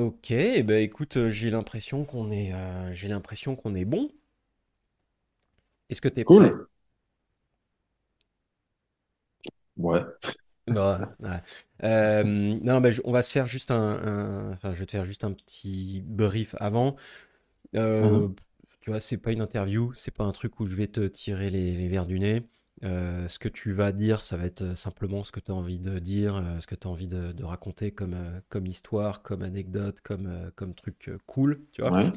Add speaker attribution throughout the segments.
Speaker 1: Ok, eh ben écoute, euh, j'ai l'impression qu'on est, euh, j'ai l'impression qu'on est bon. Est-ce que t'es prêt?
Speaker 2: Cool. Ouais.
Speaker 1: Bah, ouais. Euh, non, ben, je- on va se faire juste un, un- enfin, je vais te faire juste un petit brief avant. Euh,
Speaker 2: Mhm.
Speaker 1: tu vois, c'est pas une interview, c'est pas un truc où je vais te tirer les, les verres du nez. Euh, ce que tu vas dire, ça va être euh, simplement ce que tu as envie de dire, euh, ce que tu as envie de, de raconter comme, comme histoire, comme anecdote, comme, comme truc cool, tu vois.
Speaker 2: Ouais.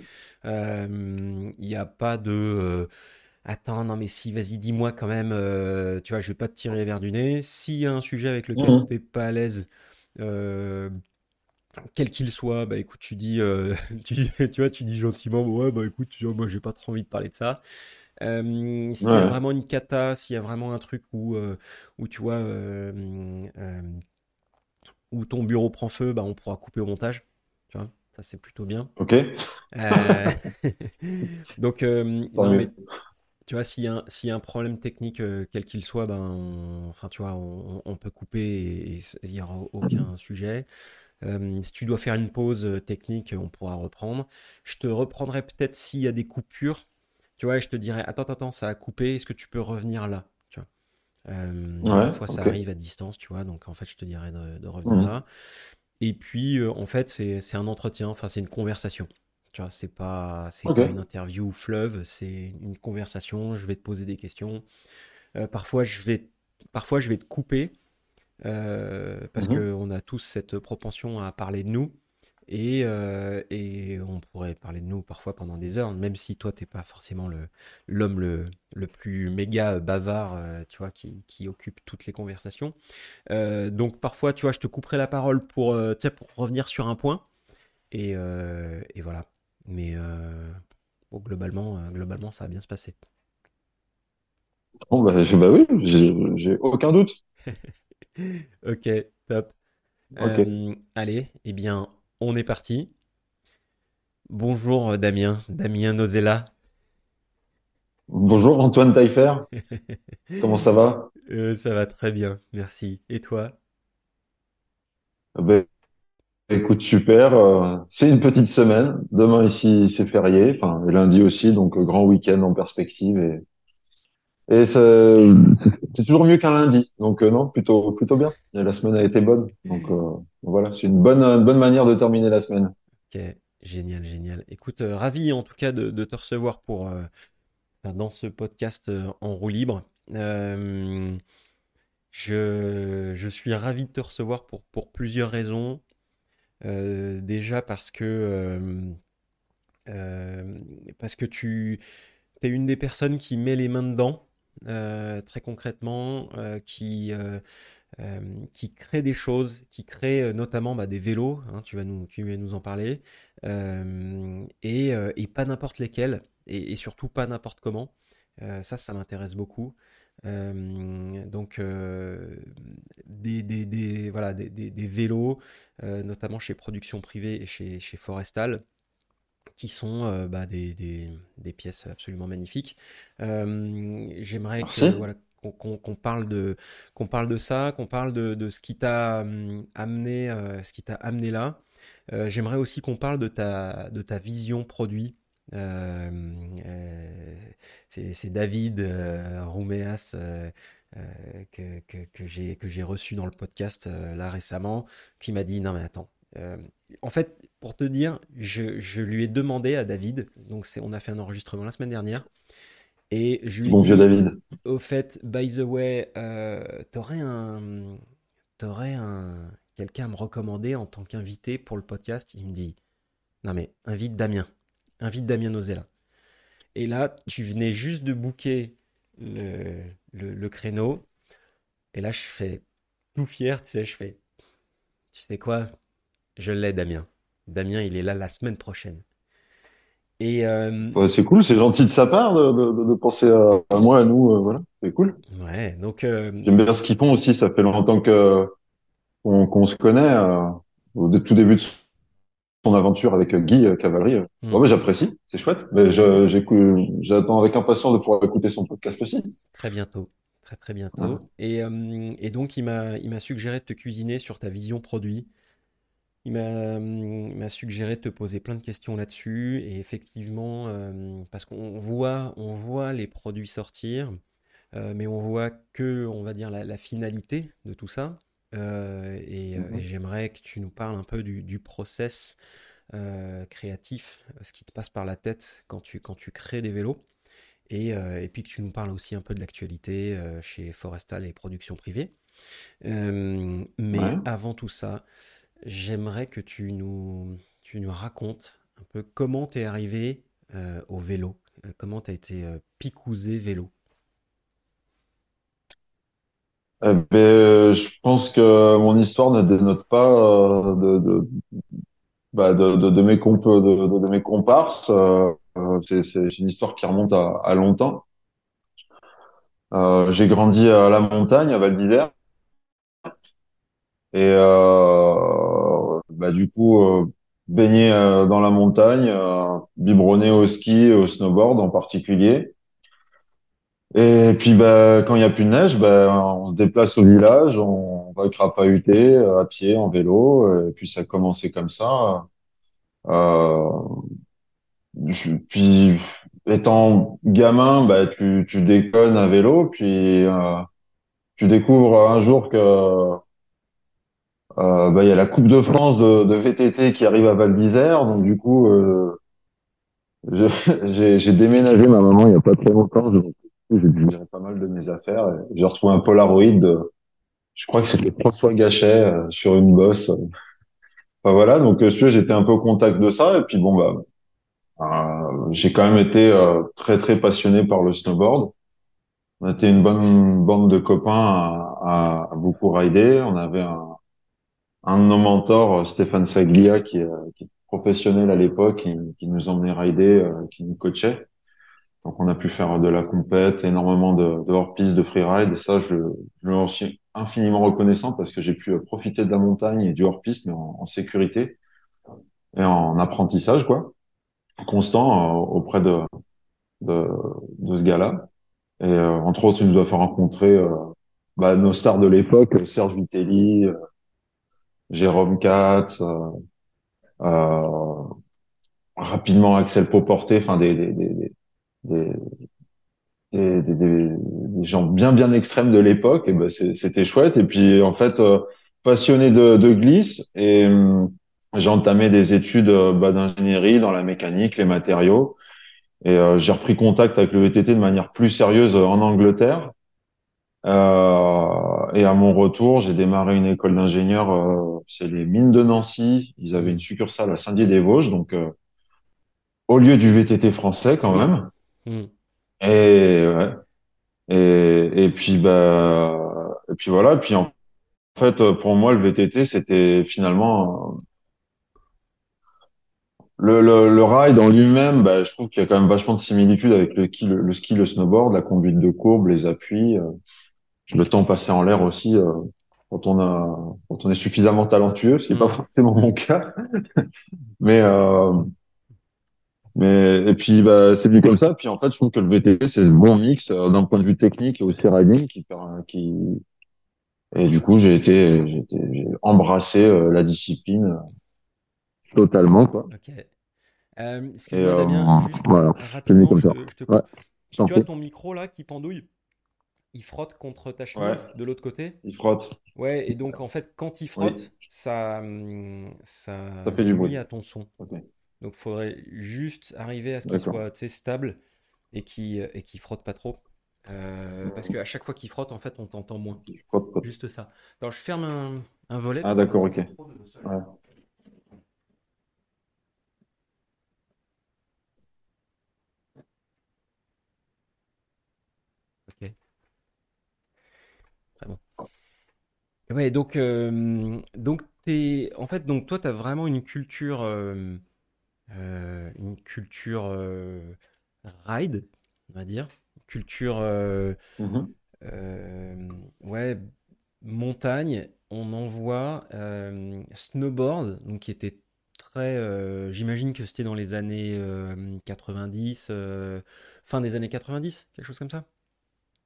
Speaker 1: Euh, Il n'y a pas de euh, attends, non mais si, vas-y, dis-moi quand même, tu vois, je vais pas te tirer les verres du nez. S'il y a un sujet avec lequel
Speaker 2: Mhm.
Speaker 1: t'es pas à l'aise, quel qu'il soit, bah écoute, tu dis, tu, tu vois, tu dis gentiment, ouais, bah écoute, tu vois, moi j'ai pas trop envie de parler de ça. Euh, s'il y a vraiment une cata, s'il y a vraiment un truc où, euh, où tu vois, euh, où ton bureau prend feu, bah on pourra couper au montage, tu vois, ça c'est plutôt bien.
Speaker 2: Ok.
Speaker 1: Donc, non, mais tu vois, s'il y a un, s'il y a un problème technique, quel qu'il soit, ben, on- enfin, tu vois, on, on peut couper et il n'y aura aucun sujet. Euh, si tu dois faire une pause technique, on pourra reprendre. Je te reprendrai peut-être s'il y a des coupures, tu vois, et je te dirai, attends, attends, ça a coupé, est-ce que tu peux revenir là? Tu vois? Euh,
Speaker 2: Ouais.
Speaker 1: parfois, ça arrive à distance, tu vois, donc en fait, je te dirai de, de revenir
Speaker 2: Mhm.
Speaker 1: là. Et puis, euh, en fait, c'est, un entretien, enfin, c'est une conversation. Tu vois, c'est pas, c'est pas une interview fleuve, c'est une conversation. Je vais te poser des questions. Euh, parfois, je vais, parfois, je vais te couper parce
Speaker 2: Mhm.
Speaker 1: qu'on a tous cette propension à parler de nous. Et, euh, et on pourrait parler de nous parfois pendant des heures, même si toi, t'es pas forcément l'homme le, le plus méga bavard, euh, tu vois, qui, qui occupe toutes les conversations. Euh, donc parfois, tu vois, je te couperai la parole pour, pour revenir sur un point. Et, et voilà. Mais bon, globalement, globalement, ça va bien se passer.
Speaker 2: Bon, bah, je- bah oui, j'ai aucun doute.
Speaker 1: Ok, top.
Speaker 2: Ok.
Speaker 1: Euh, allez, eh bien, on est parti. Bonjour euh, Damien, Damien Nozella.
Speaker 2: Bonjour Antoine Taillefer. Comment ça va?
Speaker 1: Euh, ça va très bien, merci. Et toi?
Speaker 2: Ben, écoute, super. euh, c'est une petite semaine. Demain ici, c'est férié. Enfin, et lundi aussi, donc grand week-end en perspective. Et, et c'est toujours mieux qu'un lundi. Donc euh, non, plutôt plutôt bien. La semaine a été bonne. Donc euh, voilà, c'est une bonne bonne manière de terminer la semaine.
Speaker 1: Ok, génial, génial. Écoute, euh, ravi en tout cas de, te recevoir pour, dans ce podcast en roue libre. Je, je suis ravi de te recevoir pour, pour plusieurs raisons. Déjà parce que, parce que tu es une des personnes qui met les mains dedans, très concrètement, euh, qui, euh, euh, qui crée des choses, qui crée euh, notamment bah, des vélos, hein, tu vas nous, tu vas nous en parler, euh, et, euh, et pas n'importe lesquels, et, surtout pas n'importe comment. Euh, ça, ça m'intéresse beaucoup. Euh, donc, euh, des, voilà, des, vélos, euh, notamment chez Production Privée et chez Forestal, qui sont euh, bah, des, des- des pièces absolument magnifiques. Euh, j'aimerais voilà qu'on qu'on parle de qu'on parle de ça, qu'on parle de, de ce qui t'a amené euh, ce qui t'a amené là. Euh, j'aimerais aussi qu'on parle de ta de ta vision produit. Euh, euh, c'est David euh, Rouméas euh, euh, que, que, que j'ai reçu dans le podcast euh, là récemment qui m'a dit non mais attends euh, en fait, pour te dire, je, je lui ai demandé à David, donc on a fait un enregistrement la semaine dernière, et je lui ai
Speaker 2: Bon vieux
Speaker 1: dit,
Speaker 2: David.
Speaker 1: au fait, by the way, euh, t'aurais un, t'aurais un, quelqu'un à me recommander en tant qu'invité pour le podcast? Il me dit, non mais invite Damien, invite Damien Nozella. Et là, tu venais juste de booker le, le, le créneau, et là, je fais tout fier, tu sais, je fais, tu sais quoi? Je l'ai, Damien. Damien, il est là la semaine prochaine. Et euh,
Speaker 2: Ouais, c'est cool, c'est gentil de sa part de, de, de penser à, à moi, à nous. euh, voilà, c'est cool.
Speaker 1: ouais, donc euh,
Speaker 2: J'aime bien ce qu'ils font aussi. Ça fait longtemps que qu'on se connaît. au tout début de son aventure avec Guy Cavalery. Ouais, mais j'apprécie, c'est chouette. Mais j'attends avec impatience de pouvoir écouter son podcast aussi.
Speaker 1: très bientôt, très très bientôt. Et, et donc il m'a il m'a suggéré de te cuisiner sur ta vision produit. Il m'a suggéré de te poser plein de questions là-dessus. Et effectivement, parce qu'on voit, on voit les produits sortir, mais on voit que, on va dire, la, finalité de tout ça. et,
Speaker 2: Mhm.
Speaker 1: j'aimerais que tu nous parles un peu du, du process créatif, ce qui te passe par la tête quand tu, quand tu crées des vélos. Et, euh, et, puis que tu nous parles aussi un peu de l'actualité euh, chez Forestal et Productions Privées. Euh, mais
Speaker 2: Ouais.
Speaker 1: avant tout ça, j'aimerais que tu nous, racontes un peu comment tu es arrivé euh, au vélo, euh, comment tu as été euh, vélo?
Speaker 2: Eh ben, je pense que mon histoire ne dénote pas euh, bah, de, mes comp comparses. Euh, euh, c'est, une histoire qui remonte à, longtemps. Euh, j'ai grandi à la montagne, à Val d'Hiver, et euh, bah, du coup, euh, baigné euh, dans la montagne, euh, biberonné au ski au snowboard en particulier. Et puis, bah, quand il n'y a plus de neige, bah, on se déplace au village, on va crapahuter à pied, en vélo, et puis ça a commencé comme ça. Euh, je- puis, étant gamin, bah, tu, tu déconnes à vélo, puis euh, tu découvres un jour que euh, bah, il y a la Coupe de France de, de VTT qui arrive à Val d'Isère, donc du coup, euh, j'ai déménagé ma maman il y a pas très longtemps, j'ai gérer pas mal de mes affaires. J'ai retrouvé un Polaroid de, je crois que c'était François Gachet euh, sur une bosse. Enfin voilà, donc euh, si j'étais un peu au contact de ça, et puis bon bah, euh, j'ai quand même été euh, très très passionné par le snowboard. On était une bonne bande de copains à, à- à beaucoup rider. On avait un, un de nos mentors, euh, Stéphane Saglia, qui, euh, qui est professionnel à l'époque, qui, qui nous emmenait rider, euh, qui nous coachait. Donc on a pu faire de la compète, énormément de, de hors-piste, de freeride, et ça, je, je suis infiniment reconnaissant parce que j'ai pu profiter de la montagne et du hors-piste, mais en, sécurité et en apprentissage, quoi, constant auprès de, de, de ce gars-là. Et euh, entre autres, il nous a fait rencontrer euh, bah, nos stars de l'époque, Serge Vitelli, Jérôme Katz, euh, euh, rapidement Axel Poporté, enfin des, des, des, des, des, gens bien bien extrêmes de l'époque. Et ben c'était chouette. Et puis en fait, euh, passionné de, de glisse et hum, j'ai entamé des études euh, bah, d'ingénierie dans la mécanique, les matériaux. Et euh, j'ai repris contact avec le VTT de manière plus sérieuse euh, en Angleterre. Euh, et à mon retour, j'ai démarré une école d'ingénieur, euh, c'est les mines de Nancy. Ils avaient une succursale à Saint-Dié-des-Vosges, donc euh, au lieu du VTT français quand même.
Speaker 1: Mm.
Speaker 2: Et ouais. Et, et puis bah et puis voilà. Et puis en fait, euh, pour moi, le VTT, c'était finalement euh, le, le, le ride en lui-même. Bah, je trouve qu'il y a quand même vachement de similitudes avec le ski, le, le ski, le snowboard, la conduite de courbe, les appuis, le temps passé en l'air aussi. euh, quand on a, quand on est suffisamment talentueux, ce qui n'est pas
Speaker 1: Mm.
Speaker 2: forcément mon cas. Mais, euh, mais, et puis, bah, c'est venu comme ça. Puis, en fait, je trouve que le VTT, c'est le bon mix euh, d'un point de vue technique et aussi riding qui, qui, et du coup, j'ai été, j'ai été, j'ai embrassé la discipline totalement, quoi.
Speaker 1: Ok. Euh, excuse-moi, Damien, juste
Speaker 2: voilà,
Speaker 1: rapidement, je te, je
Speaker 2: Ouais,
Speaker 1: Tu as
Speaker 2: prie.
Speaker 1: ton micro là qui pendouille, il frotte contre ta
Speaker 2: Ouais,
Speaker 1: chemise de l'autre côté.
Speaker 2: il frotte.
Speaker 1: Ouais, et donc en fait, quand il
Speaker 2: Oui,
Speaker 1: frotte, ça, hum, ça
Speaker 2: ça fait du bruit.
Speaker 1: à ton son. Donc, il faudrait juste arriver à ce qu'il soit, stable et qui et qui frotte pas trop. Euh, parce qu'à chaque fois qu'il frotte, en fait, on t'entend moins.
Speaker 2: Il frotte, frotte.
Speaker 1: Juste ça. Alors, je ferme un, un volet
Speaker 2: Ah, d'accord, ok. Ouais.
Speaker 1: Ok, très bon. Ouais, donc, euh, donc t'es, en fait, donc toi, tu as vraiment une culture, euh, euh, une culture ride, on va dire, culture, euh, ouais, montagne. On en voit snowboard, donc qui était très, j'imagine que c'était dans les années euh, 90, euh, fin des années 90, quelque chose comme ça?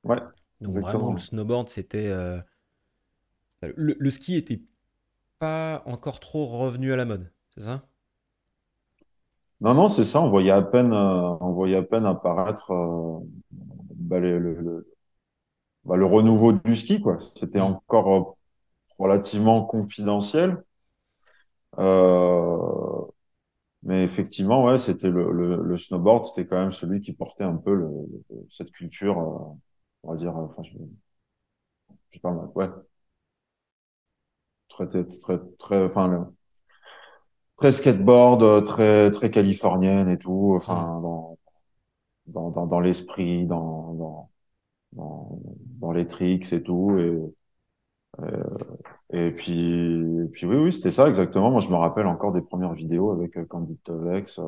Speaker 2: Ouais,
Speaker 1: Donc vraiment, le snowboard, c'était, le, le ski était pas encore trop revenu à la mode, c'est ça?
Speaker 2: Non, non, c'est ça. On voyait à peine, euh, on voyait à peine apparaître euh, bah, le, le, le- bah, le renouveau du ski, quoi. C'était
Speaker 1: Hmm.
Speaker 2: encore euh, relativement confidentiel. Mais effectivement, ouais, c'était le, snowboard, c'était quand même celui qui portait un peu cette culture, on va dire, enfin, je, je sais pas, ouais, très, très, très, très, enfin, le- très skateboard, euh, très, très californienne et tout, enfin, dans, dans, dans, dans l'esprit, dans, dans, dans, dans les tricks et tout, et, et puis, et puis oui, oui, c'était ça exactement. Moi, je me rappelle encore des premières vidéos avec euh, Candide Tovex. euh,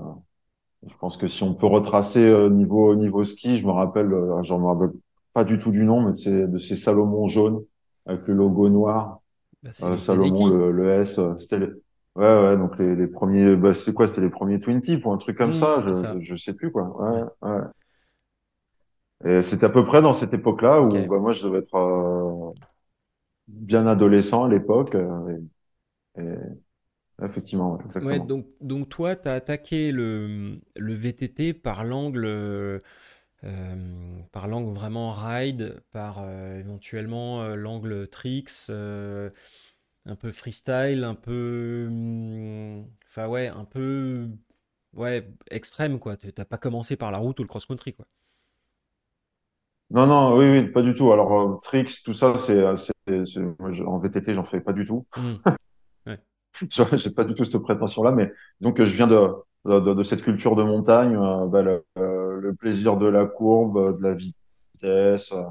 Speaker 2: Je pense que si on peut retracer euh, niveau niveau ski, je me rappelle, euh, je me rappelle pas du tout du nom, mais de ces, de ces Salomon jaunes avec le logo noir,
Speaker 1: Bah, c'est
Speaker 2: euh, Salomon le, le S, euh, c'était les... ouais ouais donc les, les premiers, bah, c'était quoi? C'était les premiers Twin Tip ou un truc comme
Speaker 1: Hmm,
Speaker 2: ça,
Speaker 1: c'est
Speaker 2: je
Speaker 1: ça.
Speaker 2: je sais plus quoi. Ouais
Speaker 1: Ouais.
Speaker 2: ouais. Et c'était à peu près dans cette époque-là où bah, moi je devais être euh, bien adolescent à l'époque euh, et, et effectivement ouais,
Speaker 1: Ouais,
Speaker 2: exactement.
Speaker 1: donc, donc toi, tu as attaqué le, le VTT par l'angle euh, par l'angle vraiment ride, par euh, éventuellement euh, l'angle tricks, un peu freestyle, un peu, hum, enfin ouais, un peu, ouais, extrême quoi. Tu- T'as pas commencé par la route ou le cross-country quoi.
Speaker 2: Non non oui oui pas du tout. Alors tricks tout ça c'est en VTT j'en fais pas du tout.
Speaker 1: Hmm, ouais.
Speaker 2: Je- J'ai pas du tout cette prétention-là, mais donc je viens de, de, de- de cette culture de montagne, bah, le, le plaisir de la courbe, de la vitesse, euh,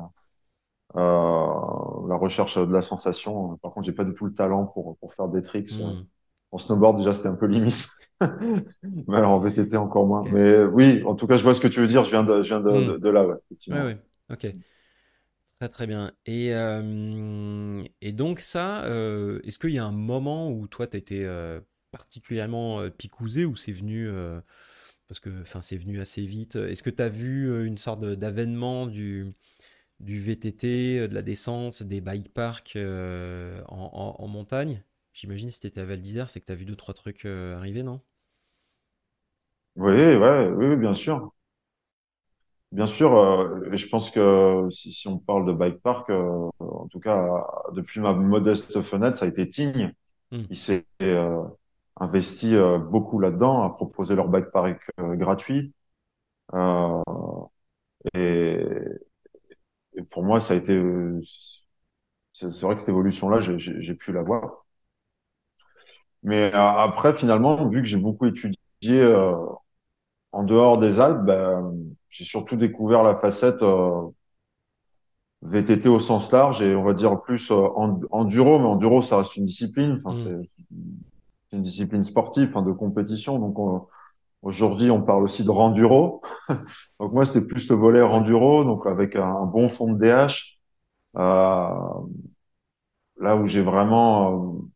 Speaker 2: euh, la recherche de la sensation. Par contre, j'ai pas du tout le talent pour, pour faire des tricks.
Speaker 1: Hmm,
Speaker 2: En snowboard, déjà, c'était un peu limite, mais alors en VTT encore moins. Mais oui, en tout cas, je vois ce que tu veux dire. Je viens de, je viens de,
Speaker 1: Hmm,
Speaker 2: de, de là, ouais,
Speaker 1: ouais,
Speaker 2: effectivement.
Speaker 1: ouais, ok. Très très bien. Et, euh, et donc ça, euh, est-ce qu'il y a un moment où toi, tu été euh, particulièrement picousé ou c'est venu, parce que enfin, c'est venu assez vite. Est-ce que tu as vu euh, une sorte d'avènement du, du VTT, euh, de la descente, des bike parks euh, en, en- en montagne? J'imagine si tu étais à Val d'Isère, c'est que tu as vu deux, trois trucs euh, arriver, non?
Speaker 2: Oui, ouais, oui, oui, bien sûr. Bien sûr, euh, je pense que si, si on parle de bike park, euh, en tout cas, depuis ma modeste fenêtre, ça a été Tignes.
Speaker 1: Hmm,
Speaker 2: Il s'est euh, investi euh, beaucoup là-dedans, à proposer leur bike park euh, gratuit. Euh, et, et pour moi, ça a été, c'est vrai que cette évolution-là, j'ai pu la voir. Mais après, finalement, vu que j'ai beaucoup étudié euh, en dehors des Alpes, ben, j'ai surtout découvert la facette euh, VTT au sens large et on va dire plus euh, en- enduro, mais enduro, ça reste une discipline. Enfin, c'est une discipline sportive, enfin, de compétition. Donc, on- aujourd'hui, on parle aussi de renduro. Donc, moi, c'était plus le volet renduro, donc avec un, bon fond de DH. Euh, là où j'ai vraiment euh,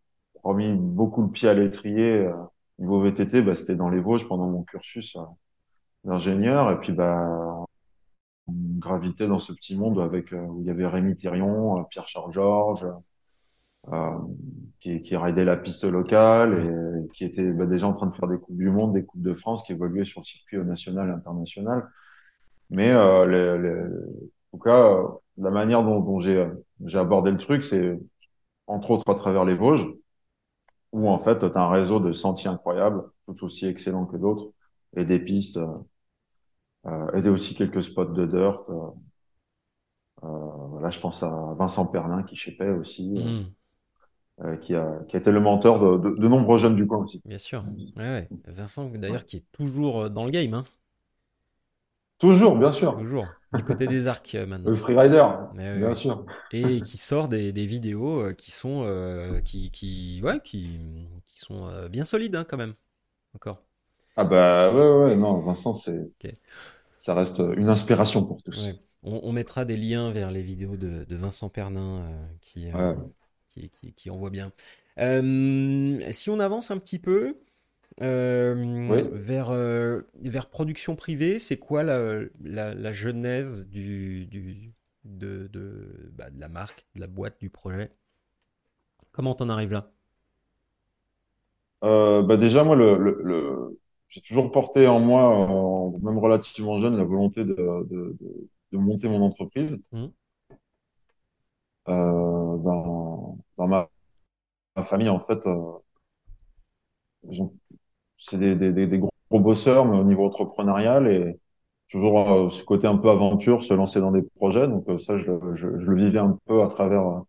Speaker 2: remis beaucoup le pied à l'étrier euh, niveau VTT, bah, c'était dans les Vosges pendant mon cursus d'ingénieur. Et puis, bah, on gravitait dans ce petit monde avec où il y avait Rémi Thirion, Pierre-Charles Georges, euh, qui, qui raidait la piste locale et qui était bah, déjà en train de faire des coupes du monde, des coupes de France, qui évoluaient sur le circuit national et international. Mais euh, les, les- en tout cas, euh, la manière dont, dont j'ai euh, abordé le truc, c'est entre autres à travers les Vosges, où en fait, tu as un réseau de sentiers incroyables, tout aussi excellent que d'autres, et des pistes, euh, et des aussi quelques spots de dirt. Euh, euh, là, je pense à Vincent Perlin qui chépait aussi,
Speaker 1: Hmm,
Speaker 2: euh, qui a, qui a été le mentor de, de, de nombreux jeunes du coin aussi.
Speaker 1: bien sûr. Ouais, ouais. Vincent, d'ailleurs, qui est toujours euh, dans le game, hein.
Speaker 2: Toujours, bien sûr.
Speaker 1: Toujours. Du côté des arcs euh,
Speaker 2: Le
Speaker 1: maintenant.
Speaker 2: freerider,
Speaker 1: Mais oui,
Speaker 2: bien sûr.
Speaker 1: Et qui sort des, des vidéos qui sont, euh, qui, qui, ouais, qui, qui sont euh, bien solides hein, quand même. Encore.
Speaker 2: Ah bah ouais, ouais, non, Vincent, c'est, ça reste une inspiration pour tous.
Speaker 1: On, on mettra des liens vers les vidéos de, de Vincent Pernin euh, qui, euh,
Speaker 2: Ouais.
Speaker 1: Qui, qui, qui envoie bien. Euh, si on avance un petit peu euh,
Speaker 2: Oui.
Speaker 1: vers, euh, vers production privée, c'est quoi la, la, la genèse du, du, de, de, bah, de la marque, de la boîte, du projet? Comment t'en arrives là?
Speaker 2: Euh, bah déjà, moi, le, le, le- j'ai toujours porté en moi, euh, même relativement jeune, la volonté de, de, monter mon entreprise.
Speaker 1: Hmm.
Speaker 2: Euh, dans, dans ma, famille, en fait, euh, c'est des, des, des, des gros, bosseurs, mais au niveau entrepreneurial et toujours euh, ce côté un peu aventure, se lancer dans des projets. Donc ça, je, je, je le vivais un peu à travers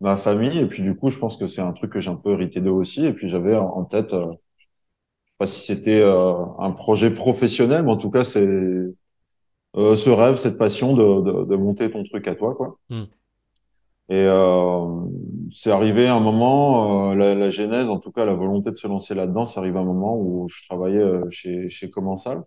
Speaker 2: ma famille. Et puis du coup, je pense que c'est un truc que j'ai un peu hérité d'eux aussi. Et puis j'avais en tête, euh, je sais pas si c'était euh, un projet professionnel, mais en tout cas, c'est euh, ce rêve, cette passion de, de, de monter ton truc à toi, quoi.
Speaker 1: Hmm.
Speaker 2: Et euh, c'est arrivé un moment, euh, la, la genèse, en tout cas la volonté de se lancer là-dedans, c'est arrivé un moment où je travaillais euh, chez, chez Commensal.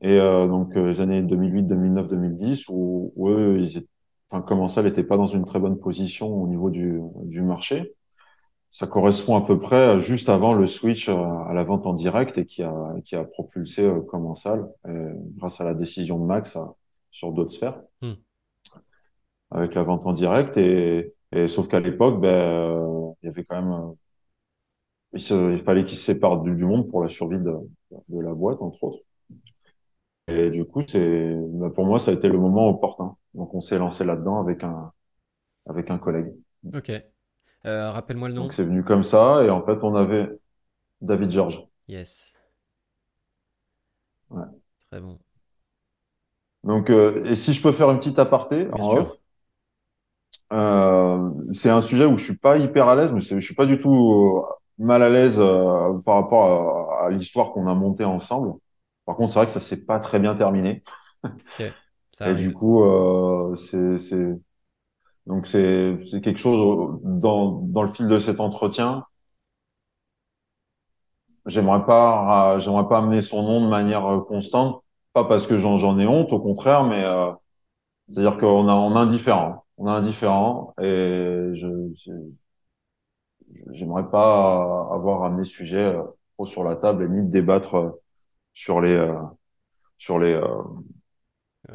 Speaker 2: Et euh, donc euh, les années 2008, 2009, 2010, où, où eux, ils étaient, enfin, Commensal n'était pas dans une très bonne position au niveau du, du marché. Ça correspond à peu près à juste avant le switch à, à la vente en direct et qui a, qui a propulsé euh, Commensal euh, grâce à la décision de Max à- sur d'autres sphères.
Speaker 1: Hmm.
Speaker 2: avec la vente en direct et, et sauf qu'à l'époque ben euh, il y avait quand même euh, il, se- il fallait qu'ils se séparent du, du monde pour la survie de, de la boîte entre autres et du coup c'est ben, pour moi ça a été le moment opportun donc on s'est lancé là-dedans avec un avec un collègue
Speaker 1: Ok. Euh, rappelle-moi le
Speaker 2: donc
Speaker 1: nom.
Speaker 2: c'est venu comme ça et en fait on avait David George
Speaker 1: Yes.
Speaker 2: Ouais.
Speaker 1: Très bon.
Speaker 2: donc euh, et si je peux faire une petite aparté
Speaker 1: Bien
Speaker 2: en
Speaker 1: sûr.
Speaker 2: off Euh, c'est un sujet où je suis pas hyper à l'aise, mais je suis pas du tout mal à l'aise par rapport à, à l'histoire qu'on a montée ensemble. Par contre, c'est vrai que ça s'est pas très bien terminé.
Speaker 1: Ça
Speaker 2: Et du coup, c'est, donc c'est, quelque chose dans, dans le fil de cet entretien. J'aimerais pas, euh, j'aimerais pas amener son nom de manière euh, constante, pas parce que j'en, ai honte, au contraire, mais euh, c'est-à-dire qu'on a, on a un différent, on a un différent, et je, J'aimerais pas avoir amené ce sujet euh, trop sur la table et ni de débattre sur les sur les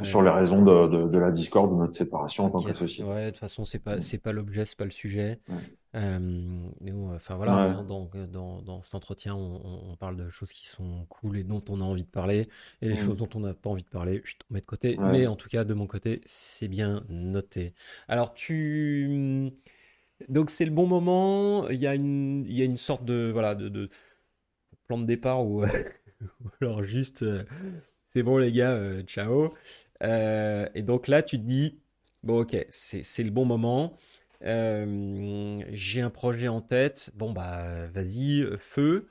Speaker 2: sur les raisons de, de, de la discorde de notre séparation en tant qu'associé.
Speaker 1: Ouais, de toute façon, c'est pas,
Speaker 2: Mm.
Speaker 1: c'est pas l'objet, c'est pas le sujet.
Speaker 2: Ouais.
Speaker 1: Euh, euh, enfin voilà,
Speaker 2: Ouais.
Speaker 1: hein, dans, dans, dans cet entretien, on, parle de choses qui sont cool et dont on a envie de parler, et les choses
Speaker 2: Mm.
Speaker 1: dont on n'a pas envie de parler, chut, on met de côté.
Speaker 2: Ouais.
Speaker 1: Mais en tout cas, de mon côté, c'est bien noté. Alors, tu, donc c'est le bon moment. Il y a une, il y a une sorte de, voilà, de, de plan de départ où, ou alors juste, euh, c'est bon les gars, euh, ciao. Euh, et donc là, tu te dis, bon ok, c'est, le bon moment. Euh, j'ai un projet en tête. Bon bah vas-y, euh, feu.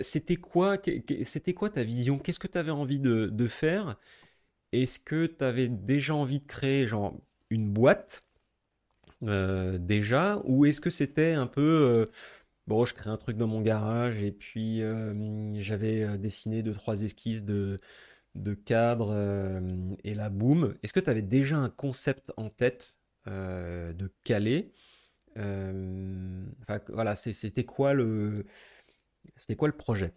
Speaker 1: C'était quoi, c'était quoi ta vision? Qu'est-ce que tu avais envie de, de faire? Est-ce que tu avais déjà envie de créer genre une boîte déjà, ou est-ce que c'était un peu bon, je crée un truc dans mon garage et puis j'avais dessiné deux trois esquisses de de cadre euh, et là boum. Est-ce que tu avais déjà un concept en tête euh, de Calais? Euh, enfin, voilà, c'était quoi le c'était quoi le projet?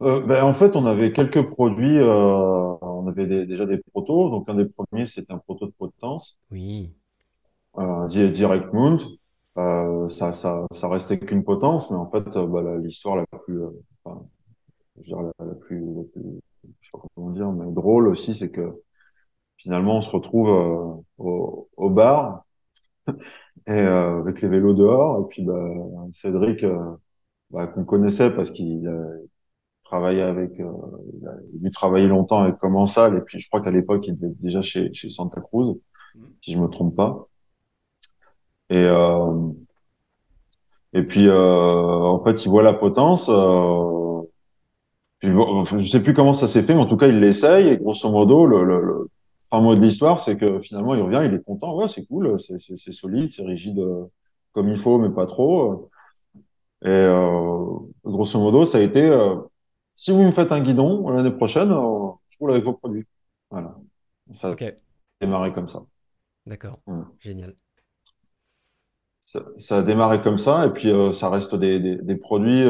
Speaker 2: Ben, en fait, on avait quelques produits, on avait des- déjà des protos. Donc, un des premiers, c'était un proto de potence,
Speaker 1: Oui.
Speaker 2: Di- Direct Mount. Euh, ça, ça, ça restait qu'une potence, mais en fait, euh, bah, la- l'histoire la plus, euh, enfin, je veux dire, la, la plus, la plus, je sais pas comment dire, mais drôle aussi, c'est que finalement, on se retrouve euh, au, au bar et euh, avec les vélos dehors. Et puis, bah, Cédric, euh, bah, qu'on connaissait parce qu'il travaillait avec, il a dû travailler longtemps avec Commensal. Et puis, je crois qu'à l'époque, il était déjà chez, chez Santa Cruz, si je me trompe pas. Et, euh, et puis, euh, en fait, il voit la potence. Euh, puis, je sais plus comment ça s'est fait, mais en tout cas, il l'essaye. Et grosso modo, le, le, le fin mot de l'histoire, c'est que finalement, il revient, il est content. Ouais, c'est cool, c'est solide, c'est rigide euh, comme il faut, mais pas trop. Et euh, grosso modo, ça a été, euh, si vous me faites un guidon l'année prochaine, euh, je roule avec vos produits. Voilà. Ça a démarré comme ça.
Speaker 1: d'accord,
Speaker 2: Ouais.
Speaker 1: génial.
Speaker 2: Ça, ça a démarré comme ça, et puis euh, ça reste des, des, des produits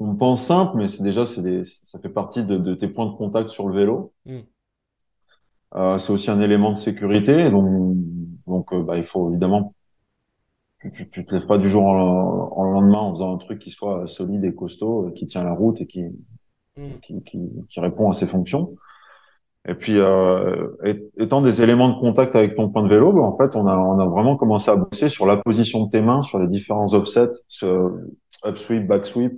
Speaker 2: qu'on pense simples, mais c'est déjà, c'est des, ça fait partie de, de tes points de contact sur le vélo.
Speaker 1: Hmm.
Speaker 2: Euh, c'est aussi un élément de sécurité. Donc, Donc, euh, bah, il faut évidemment, tu, tu, tu te lèves pas du jour au, au lendemain en faisant un truc qui soit solide et costaud, euh, qui tient la route et qui,
Speaker 1: Mm.
Speaker 2: qui, qui, qui répond à ses fonctions. Et puis, euh, étant des éléments de contact avec ton point de vélo, bah, en fait, on a, on a vraiment commencé à bosser sur la position de tes mains, sur les différents offsets, ce upsweep, backsweep,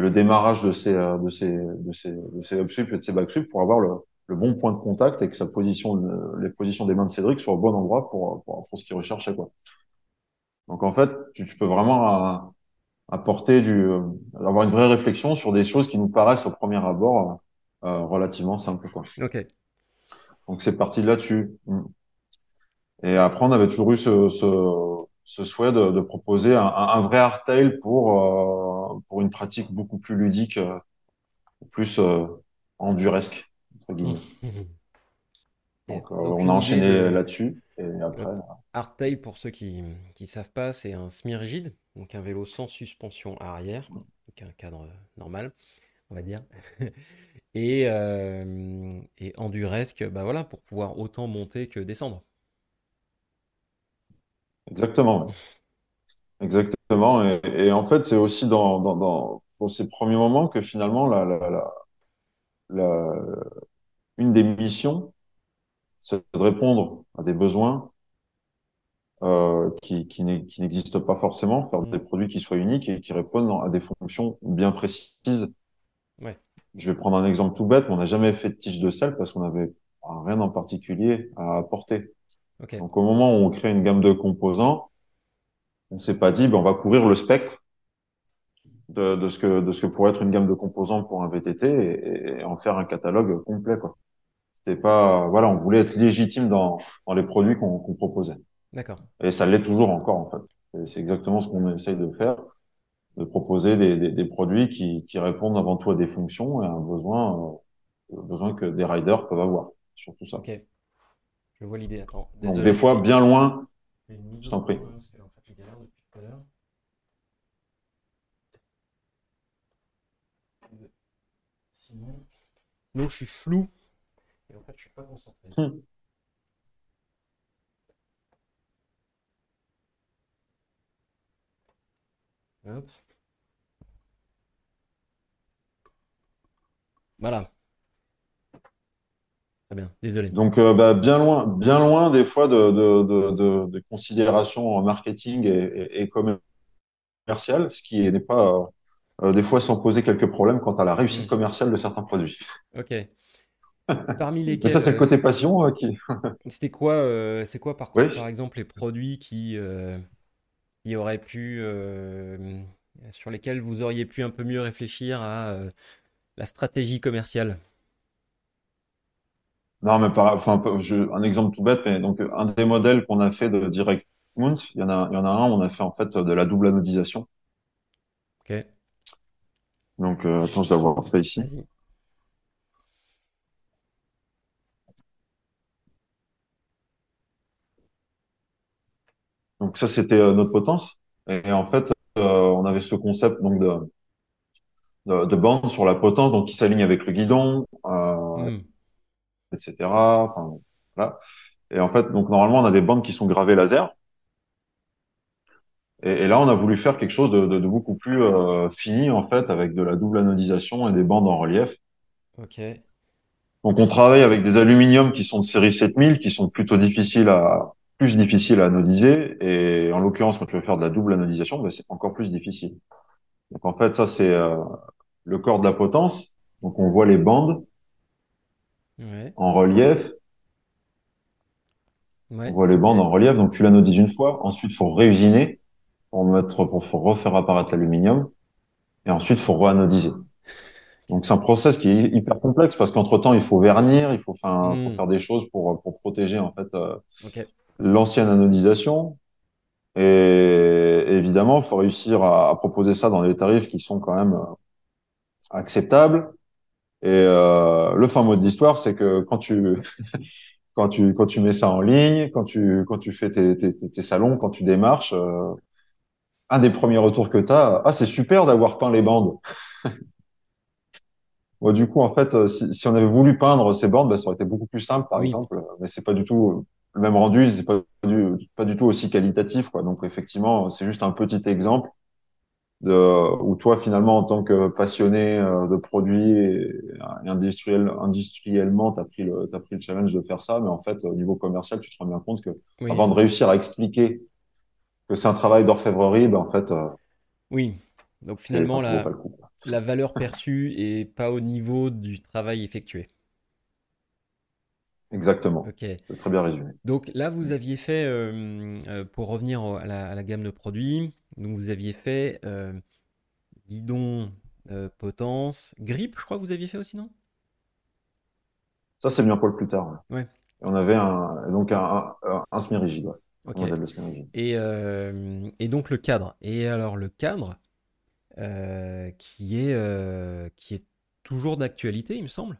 Speaker 2: le démarrage de ces, euh, de ces, de ces, de ces upsweep et de ces backsweep pour avoir le, le bon point de contact et que sa position, les positions des mains de Cédric soient au bon endroit pour, pour, pour ce qu'il recherchait, quoi. Donc, en fait, tu, tu peux vraiment euh, apporter du, euh, avoir une vraie réflexion sur des choses qui nous paraissent au premier abord euh, relativement simples, quoi.
Speaker 1: Ok.
Speaker 2: Donc c'est parti de là-dessus. Mm. Et après, on avait toujours eu ce, ce, ce souhait de, de proposer un, un vrai hardtail pour, euh, pour une pratique beaucoup plus ludique, euh, plus euh, enduresque, entre guillemets.
Speaker 1: Et
Speaker 2: Donc,
Speaker 1: donc,
Speaker 2: on a enchaîné
Speaker 1: de-
Speaker 2: là-dessus. Et après,
Speaker 1: Hardtail, pour ceux qui ne savent pas, c'est un semi-rigide, donc un vélo sans suspension arrière, donc un cadre normal, on va dire. Et, et enduresque, bah voilà, pour pouvoir autant monter que descendre.
Speaker 2: Exactement. Exactement. Et, et en fait, c'est aussi dans, dans, dans, dans ces premiers moments que finalement, la, la, la, la- une des missions, c'est de répondre à des besoins euh, qui, qui n'e- qui n'existent pas forcément, faire des
Speaker 1: Mm.
Speaker 2: produits qui soient uniques et qui répondent à des fonctions bien précises.
Speaker 1: Ouais,
Speaker 2: Je vais prendre un exemple tout bête, mais on n'a jamais fait de tige de sel parce qu'on n'avait rien en particulier à apporter.
Speaker 1: Ok,
Speaker 2: Donc au moment où on crée une gamme de composants, on s'est pas dit, ben, on va couvrir le spectre de, de ce que de ce que pourrait être une gamme de composants pour un VTT et, et en faire un catalogue complet, quoi. C'était pas, voilà, on voulait être légitime dans, dans les produits qu'on qu'on proposait.
Speaker 1: d'accord.
Speaker 2: Et ça l'est toujours encore, en fait. Et C'est exactement ce qu'on essaye de faire, de proposer des, des, des produits qui, qui répondent avant tout à des fonctions et à un besoin, euh, besoin que des riders peuvent avoir. Surtout ça.
Speaker 1: Ok, je vois l'idée. Attends,
Speaker 2: Donc,
Speaker 1: désolé,
Speaker 2: des fois, bien loin,
Speaker 1: je
Speaker 2: t'en prie.
Speaker 1: point, parce que, en fait, je galère depuis tout à l'heure. Sinon, sinon, je suis flou et en fait, je suis pas concentré.
Speaker 2: Hmm.
Speaker 1: Hop. Voilà. Très bien, désolé.
Speaker 2: Donc, euh, bah, bien loin, bien loin des fois de, de, de, de, de considérations marketing et, et, et commercial, ce qui n'est pas euh, des fois sans poser quelques problèmes quant à la réussite
Speaker 1: Mm.
Speaker 2: commerciale de certains produits.
Speaker 1: Ok. Parmi
Speaker 2: Mais
Speaker 1: lesquels,
Speaker 2: ça, c'est le côté passion euh, qui.
Speaker 1: c'était quoi, c'est quoi par
Speaker 2: Oui.
Speaker 1: contre, par exemple, les produits qui, qui auraient pu, sur lesquels vous auriez pu un peu mieux réfléchir à euh, la stratégie commerciale?
Speaker 2: Non, mais par, enfin, je, un exemple tout bête, mais donc un des modèles qu'on a fait de Direct Mount, il y en a, il y en a un, on a fait en fait de la double anodisation.
Speaker 1: Ok,
Speaker 2: Donc, euh, attends, je dois avoir fait ici.
Speaker 1: vas-y.
Speaker 2: Donc ça, c'était euh, notre potence. Et, en fait, euh, on avait ce concept donc de, de, de bande sur la potence, donc qui s'aligne avec le guidon, euh, etc. Enfin, voilà. Et en fait, donc normalement, on a des bandes qui sont gravées laser. Et, et là, on a voulu faire quelque chose de, de, de beaucoup plus euh, fini, en fait, avec de la double anodisation et des bandes en relief.
Speaker 1: Ok,
Speaker 2: Donc, on travaille avec des aluminiums qui sont de série 7000, qui sont plutôt difficiles à, plus difficiles à anodiser. Et en l'occurrence, quand tu veux faire de la double anodisation, ben, c'est encore plus difficile. Donc, en fait, ça, c'est euh, le corps de la potence. Donc, on voit les bandes
Speaker 1: ouais,
Speaker 2: en relief.
Speaker 1: ouais,
Speaker 2: On voit les bandes en relief. Donc, tu l'anodises une fois. Ensuite, faut réusiner pour mettre, pour, refaire apparaître l'aluminium. Et ensuite, faut reanodiser. Donc, c'est un process qui est hyper complexe parce qu'entre temps, il faut vernir, il faut,
Speaker 1: Hmm,
Speaker 2: faire des choses pour, pour protéger, en fait, euh, l'ancienne anodisation. Et évidemment, il faut réussir à, à proposer ça dans des tarifs qui sont quand même euh, acceptables. Et euh, le fin mot de l'histoire, c'est que quand tu, quand tu, quand tu mets ça en ligne, quand tu, quand tu fais tes, tes, tes salons, quand tu démarches, euh, un des premiers retours que tu as, ah, c'est super d'avoir peint les bandes. Bon, du coup, en fait, si, si on avait voulu peindre ces bandes, ben, ça aurait été beaucoup plus simple, par
Speaker 1: oui,
Speaker 2: exemple, mais c'est pas du tout, le même rendu, c'est pas du, pas du tout aussi qualitatif, quoi. Donc, effectivement, c'est juste un petit exemple de, où toi, finalement, en tant que passionné euh, de produits et, et industriel, industriellement, pris le, t'as pris le challenge de faire ça. Mais en fait, au niveau commercial, tu te rends bien compte que
Speaker 1: Oui,
Speaker 2: avant de réussir à expliquer que c'est un travail d'orfèvrerie, ben, en fait, euh,
Speaker 1: oui. Donc finalement, la,
Speaker 2: coup.
Speaker 1: valeur perçue est pas au niveau du travail effectué.
Speaker 2: Exactement. C'est très bien résumé.
Speaker 1: Donc là, vous aviez fait, euh, euh, pour revenir au- à la, à la gamme de produits, donc vous aviez fait euh, guidon, euh, potence, grippe, je crois que vous aviez fait aussi, non?
Speaker 2: Ça, c'est bien pour le plus tard. ouais.
Speaker 1: Ouais.
Speaker 2: Et on avait un, donc un, un, semi-rigide, ouais. Semi-rigide.
Speaker 1: Et, euh, et donc le cadre. Et alors le cadre euh, qui est, qui est toujours d'actualité, il me semble?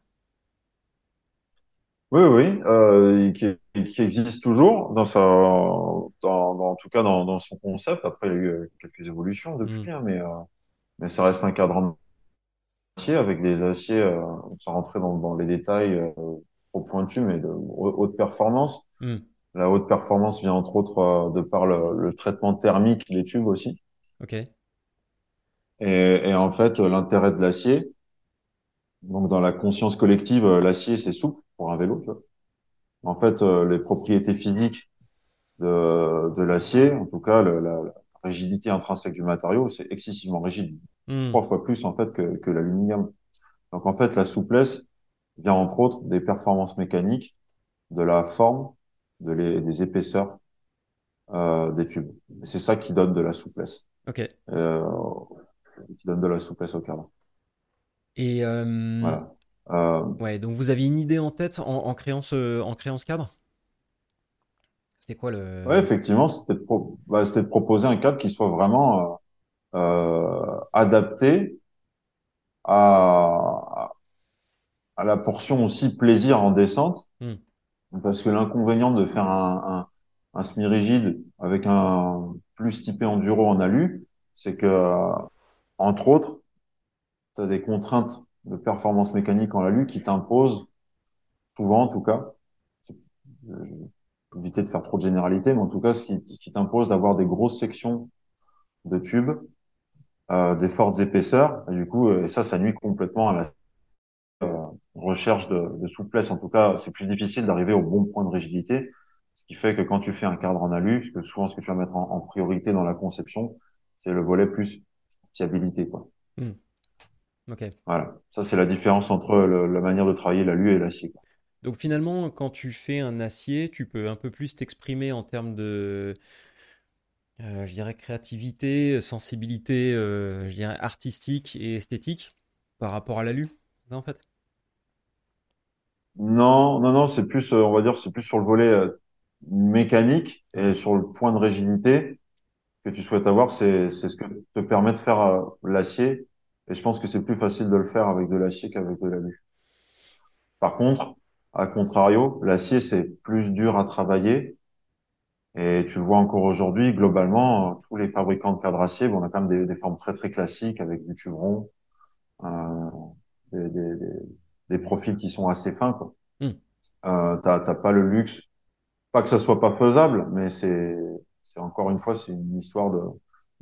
Speaker 2: Oui, oui, euh, qui, qui existe toujours dans sa, dans, dans- en tout cas dans, dans son concept. Après, il y a eu euh, quelques évolutions depuis, hein, mais, euh, mais ça reste un cadre en acier avec des aciers, euh, sans rentrer dans, dans les détails euh, trop pointus, mais de haute performance.
Speaker 1: Hmm.
Speaker 2: La haute performance vient entre autres euh, de par le, le traitement thermique des tubes aussi.
Speaker 1: Ok.
Speaker 2: Et, et en fait, l'intérêt de l'acier, donc dans la conscience collective, euh, l'acier c'est souple pour un vélo. Tu vois. En fait, euh, les propriétés physiques de, de l'acier, en tout cas le- la, la rigidité intrinsèque du matériau, c'est excessivement rigide,
Speaker 1: Hmm.
Speaker 2: trois fois plus en fait que, que l'aluminium. Donc en fait, la souplesse vient entre autres des performances mécaniques, de la forme, de les, des épaisseurs euh, des tubes. C'est ça qui donne de la souplesse,
Speaker 1: Ok.
Speaker 2: euh, qui donne de la souplesse au cadre.
Speaker 1: Et euh,
Speaker 2: Voilà. Euh,
Speaker 1: ouais, donc vous aviez une idée en tête en, en créant ce, en créant ce cadre? C'était quoi
Speaker 2: ouais,
Speaker 1: le...
Speaker 2: effectivement, c'était de, pro- bah, c'était de proposer un cadre qui soit vraiment euh, euh, adapté à, à la portion aussi plaisir en descente,
Speaker 1: Hmm.
Speaker 2: parce que l'inconvénient de faire un, un, un semi-rigide avec un plus typé enduro en alu, c'est que, entre autres, tu as des contraintes de performance mécanique en alu qui t'imposent, souvent en tout cas, euh, éviter de faire trop de généralité, mais en tout cas, ce qui, qui t'impose d'avoir des grosses sections de tubes, euh, des fortes épaisseurs, et du coup, euh, et ça, ça nuit complètement à la recherche de, de souplesse. En tout cas, c'est plus difficile d'arriver au bon point de rigidité, ce qui fait que quand tu fais un cadre en alu, parce que souvent ce que tu vas mettre en, en priorité dans la conception, c'est le volet plus fiabilité, quoi.
Speaker 1: Hmm. Ok.
Speaker 2: Voilà. Ça, c'est la différence entre le- la manière de travailler l'alu et l'acier.
Speaker 1: Donc finalement, quand tu fais un acier, tu peux un peu plus t'exprimer en termes de, euh, je dirais, créativité, sensibilité, euh, je dirais, artistique et esthétique par rapport à l'alu, en fait?
Speaker 2: Non, non, non, c'est plus, euh, on va dire, c'est plus sur le volet euh, mécanique et sur le point de rigidité que tu souhaites avoir, c'est, c'est ce que te permet de faire l'acier. Et je pense que c'est plus facile de le faire avec de l'acier qu'avec de l'alu. Par contre, à contrario, l'acier, c'est plus dur à travailler. Et tu le vois encore aujourd'hui, globalement, tous les fabricants de cadres acier, bon, on a quand même des, des formes très très classiques avec du tube rond, euh, des, des, des, profils qui sont assez fins, quoi.
Speaker 1: Hmm.
Speaker 2: Euh, t'as, t'as pas le luxe, pas que ça soit pas faisable, mais c'est, c'est encore une fois, c'est une histoire de,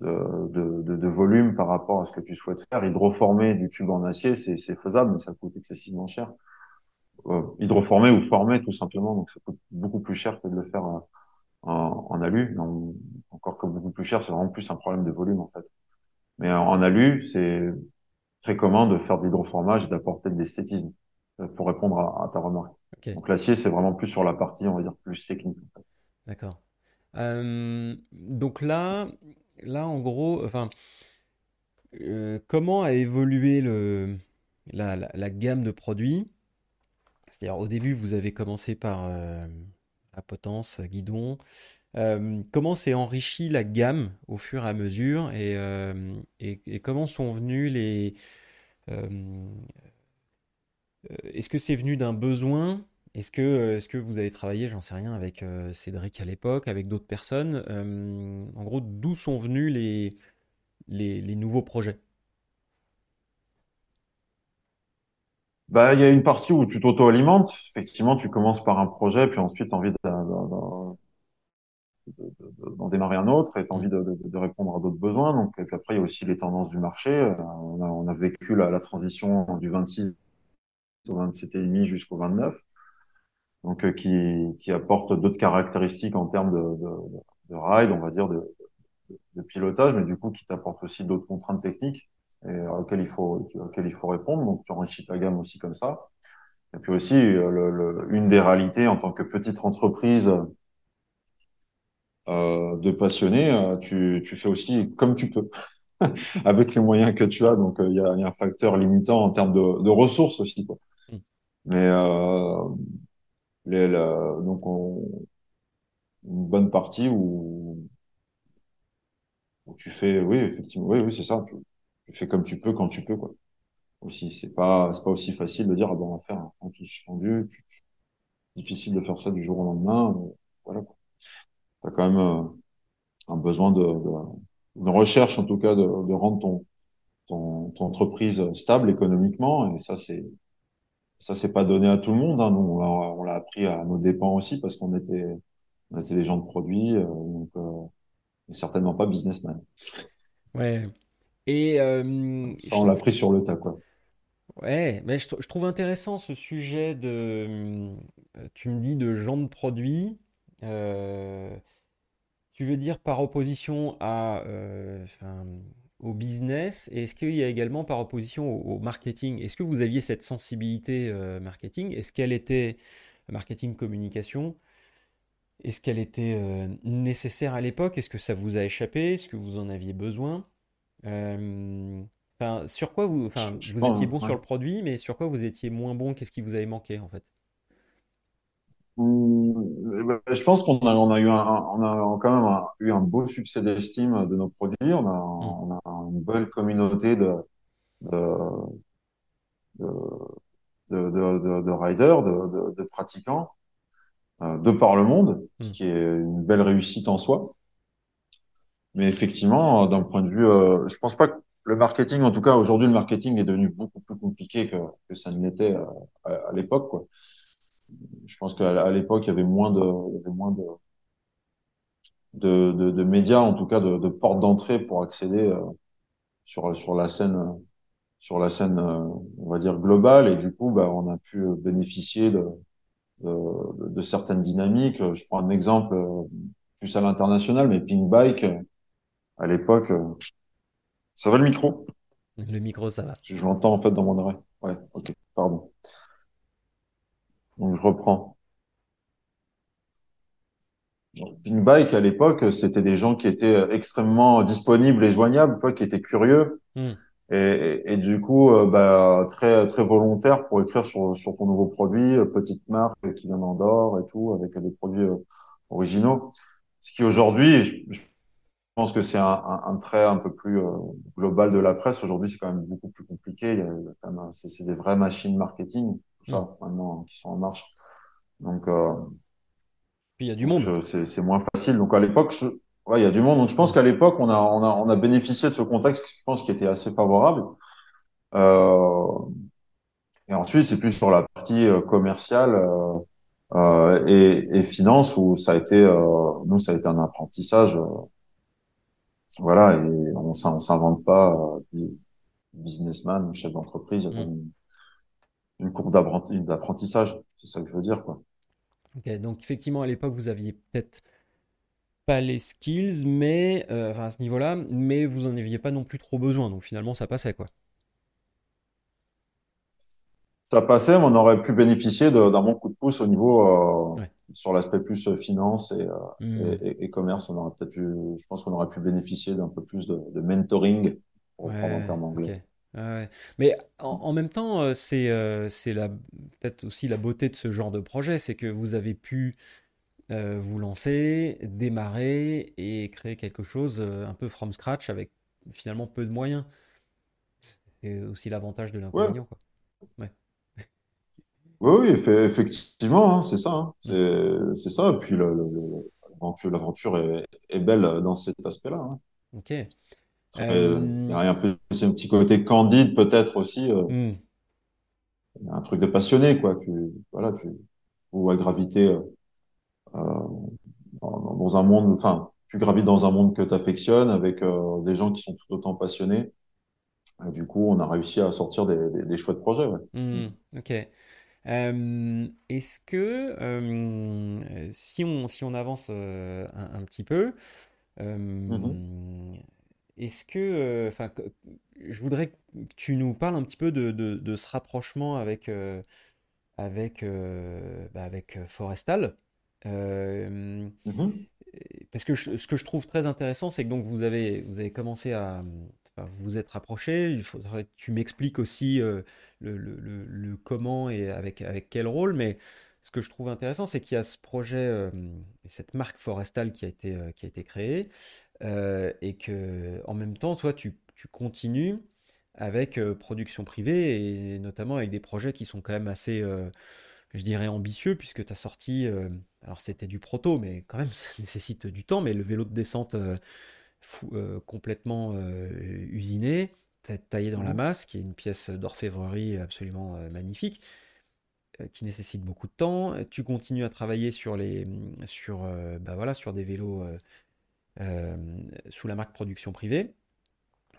Speaker 2: de, de, de, de volume par rapport à ce que tu souhaites faire. Hydroformer du tube en acier, c'est, faisable, mais ça coûte excessivement cher. Euh, hydroformer ou former tout simplement, donc ça coûte beaucoup plus cher que de le faire euh, en, en alu. Encore que beaucoup plus cher, c'est vraiment plus un problème de volume en fait. Mais en, en alu, c'est très commun de faire de l'hydroformage et d'apporter de l'esthétisme euh, pour répondre à, à ta remarque. Donc l'acier, c'est vraiment plus sur la partie, on va dire, plus technique. en fait.
Speaker 1: d'accord. Euh, donc là, là, en gros, euh, comment a évolué le, la, gamme de produits? C'est-à-dire, au début, vous avez commencé par euh, la potence, guidon. Euh, comment s'est enrichie la gamme au fur et à mesure? Et, comment sont venus les... est-ce que c'est venu d'un besoin? Est-ce que, euh, est-ce que vous avez travaillé, j'en sais rien, avec euh, Cédric à l'époque, avec d'autres personnes? Euh, en gros, d'où sont venus les, les, nouveaux projets?
Speaker 2: Bah, il y a une partie où tu t'auto-alimentes. Effectivement, tu commences par un projet, puis ensuite, tu as envie d'en démarrer un autre et tu as envie de, répondre à d'autres besoins. Donc, et puis après, il y a aussi les tendances du marché. On a, on a vécu la, la transition du 26 au 27,5 jusqu'au 29 donc euh, qui, qui apporte d'autres caractéristiques en termes de, de, de, ride, on va dire, de, de pilotage, mais du coup qui t'apporte aussi d'autres contraintes techniques et auxquelles il faut auxquelles il faut répondre. Donc tu enrichis ta gamme aussi comme ça. Et puis aussi euh, le, le, une des réalités en tant que petite entreprise euh, de passionnés, euh, tu, tu fais aussi comme tu peux. avec les moyens que tu as. Donc, il y, a, y, a, un facteur limitant en termes de, de ressources aussi. Quoi. Mm. Mais euh, les, la, donc on, une bonne partie où, où, tu fais, oui, effectivement, oui, oui, c'est ça. Tu, fais comme tu peux quand tu peux, quoi. Aussi, c'est pas, c'est pas aussi facile de dire, ah ben, on va faire un, tout suspendu. Difficile de faire ça du jour au lendemain. Voilà. T'as quand même euh, un besoin de, de, de, recherche, en tout cas, de, de rendre ton, ton, ton entreprise stable économiquement. Et ça, c'est, ça c'est pas donné à tout le monde. Hein. Nous, on l'a appris à nos dépens aussi parce qu'on était, on était des gens de produits, euh, donc euh, certainement pas businessman.
Speaker 1: Ouais. Et euh,
Speaker 2: ça, on l'a pris sur le tas, quoi.
Speaker 1: Ouais, mais je, je, trouve intéressant ce sujet de, tu me dis de gens de produits. Euh, tu veux dire par opposition à, euh, au business. Et est-ce qu'il y a également par opposition au, au marketing Est-ce que vous aviez cette sensibilité euh, marketing? Est-ce qu'elle était marketing communication? Est-ce qu'elle était euh, nécessaire à l'époque? Est-ce que ça vous a échappé? Est-ce que vous en aviez besoin? Euh, sur quoi vous, vous étiez bon ouais. sur le produit, mais sur quoi vous étiez moins bon? Qu'est-ce qui vous avait manqué en fait?
Speaker 2: Je pense qu'on a, on a eu un, on a quand même un, eu un beau succès d'estime de nos produits. On a, on a une belle communauté de, de, de, de, de, de riders, de, pratiquants, euh, de par le monde, ce qui est une belle réussite en soi. Mais effectivement, d'un point de vue, euh, je pense pas que le marketing, en tout cas aujourd'hui, le marketing est devenu beaucoup plus compliqué que, que ça ne l'était à, à, à l'époque, quoi je pense qu'à l'époque, il y avait moins de, il y avait moins de, de, de, de médias, en tout cas de, de portes d'entrée pour accéder euh, sur, sur la scène, sur la scène, euh, on va dire globale. Et du coup, bah, on a pu bénéficier de, de, de certaines dynamiques. Je prends un exemple euh, plus à l'international, mais Pink Bike, à l'époque, ça va le micro?
Speaker 1: Le micro, ça va.
Speaker 2: Je l'entends en fait dans mon oreille. Ouais, ok, pardon. Donc je reprends. Pink Bike à l'époque, c'était des gens qui étaient extrêmement disponibles et joignables, quoi, qui étaient curieux mm. et, et, et, du coup, euh, bah, très très volontaires pour écrire sur sur ton nouveau produit, euh, petite marque qui vient d'Andorre et tout, avec des produits euh, originaux. Ce qui aujourd'hui, je, je, pense que c'est un, un, un, trait un peu plus global de la presse. Aujourd'hui, c'est quand même beaucoup plus compliqué. Il y a, c'est des vraies machines marketing tout ça, mmh. maintenant, qui sont en marche. Donc, euh,
Speaker 1: puis il y a du monde.
Speaker 2: C'est moins facile. Donc, à l'époque, ouais, il y a du monde. Donc, je pense qu'à l'époque, on a, on, a, on a bénéficié de ce contexte, je pense, qui était assez favorable. Euh, et ensuite, c'est plus sur la partie euh, commerciale euh, euh, et, et, finance où ça a été, euh, nous, ça a été un apprentissage. voilà, et on, on s'invente pas businessman ou chef d'entreprise. Mmh une courbe d'apprentissage. C'est ça que je veux dire, quoi.
Speaker 1: Ok, donc effectivement, à l'époque, vous aviez peut-être pas les skills, mais euh, enfin à ce niveau-là, mais vous en aviez pas non plus trop besoin. Donc finalement, ça passait, quoi.
Speaker 2: Ça passait, mais on aurait pu bénéficier d'un bon coup de pouce au niveau euh, ouais. sur l'aspect plus euh, finance et, mmh. et, et, et, commerce. On aurait peut-être pu, je pense qu'on aurait pu bénéficier d'un peu plus de, de mentoring, pour ouais, prendre en termes anglais. Okay.
Speaker 1: Ouais. Mais en, en, même temps, euh, c'est euh, peut-être aussi la beauté de ce genre de projet, c'est que vous avez pu euh, vous lancer, démarrer et créer quelque chose euh, un peu from scratch avec finalement peu de moyens. C'est aussi l'avantage de l'inconvénient.
Speaker 2: Ouais. Ouais. Oui, oui, effectivement, hein, c'est ça. Hein. C'est ça. Et puis l'aventure est, est, belle dans cet aspect-là. Hein.
Speaker 1: Ok.
Speaker 2: Euh, il y a un, peu, un petit côté candide peut-être aussi. Euh, mm. un truc de passionné, quoi. Tu, voilà, tu, ou à graviter euh, dans, dans, un monde, enfin, tu gravites dans un monde que tu affectionnes avec des gens qui sont tout autant passionnés. Et du coup, on a réussi à sortir des, des, des chouettes projets. Ouais.
Speaker 1: Hmm, ok. Euh, est-ce que euh, si on, si on avance euh, un, un petit peu,
Speaker 2: Mhm.
Speaker 1: euh, est-ce que, euh, enfin, je voudrais que tu nous parles un petit peu de, de- de ce rapprochement avec, euh, avec, euh, bah, avec Forestal. Euh,
Speaker 2: Mhm.
Speaker 1: parce que je- ce que je trouve très intéressant, c'est que donc vous avez, vous avez commencé à enfin, vous vous êtes rapproché. Il faudrait que tu m'expliques aussi euh, le, le- le- comment et avec, avec quel rôle. Mais ce que je trouve intéressant, c'est qu'il y a ce projet, euh, et cette marque Forestal qui a été, euh, qui a été créée, euh, et que en même temps, toi, tu, tu continues avec euh, production privée et notamment avec des projets qui sont quand même assez, euh, je dirais, ambitieux, puisque tu as sorti, alors c'était du proto, mais quand même, ça nécessite du temps, mais le vélo de descente fou- complètement usiné, ta- taillé dans la
Speaker 2: Mhm.
Speaker 1: masse, qui est une pièce d'orfèvrerie absolument magnifique, qui nécessite beaucoup de temps. Tu continues à travailler sur les, sur, bah voilà, sur des vélos euh, sous la marque production privée.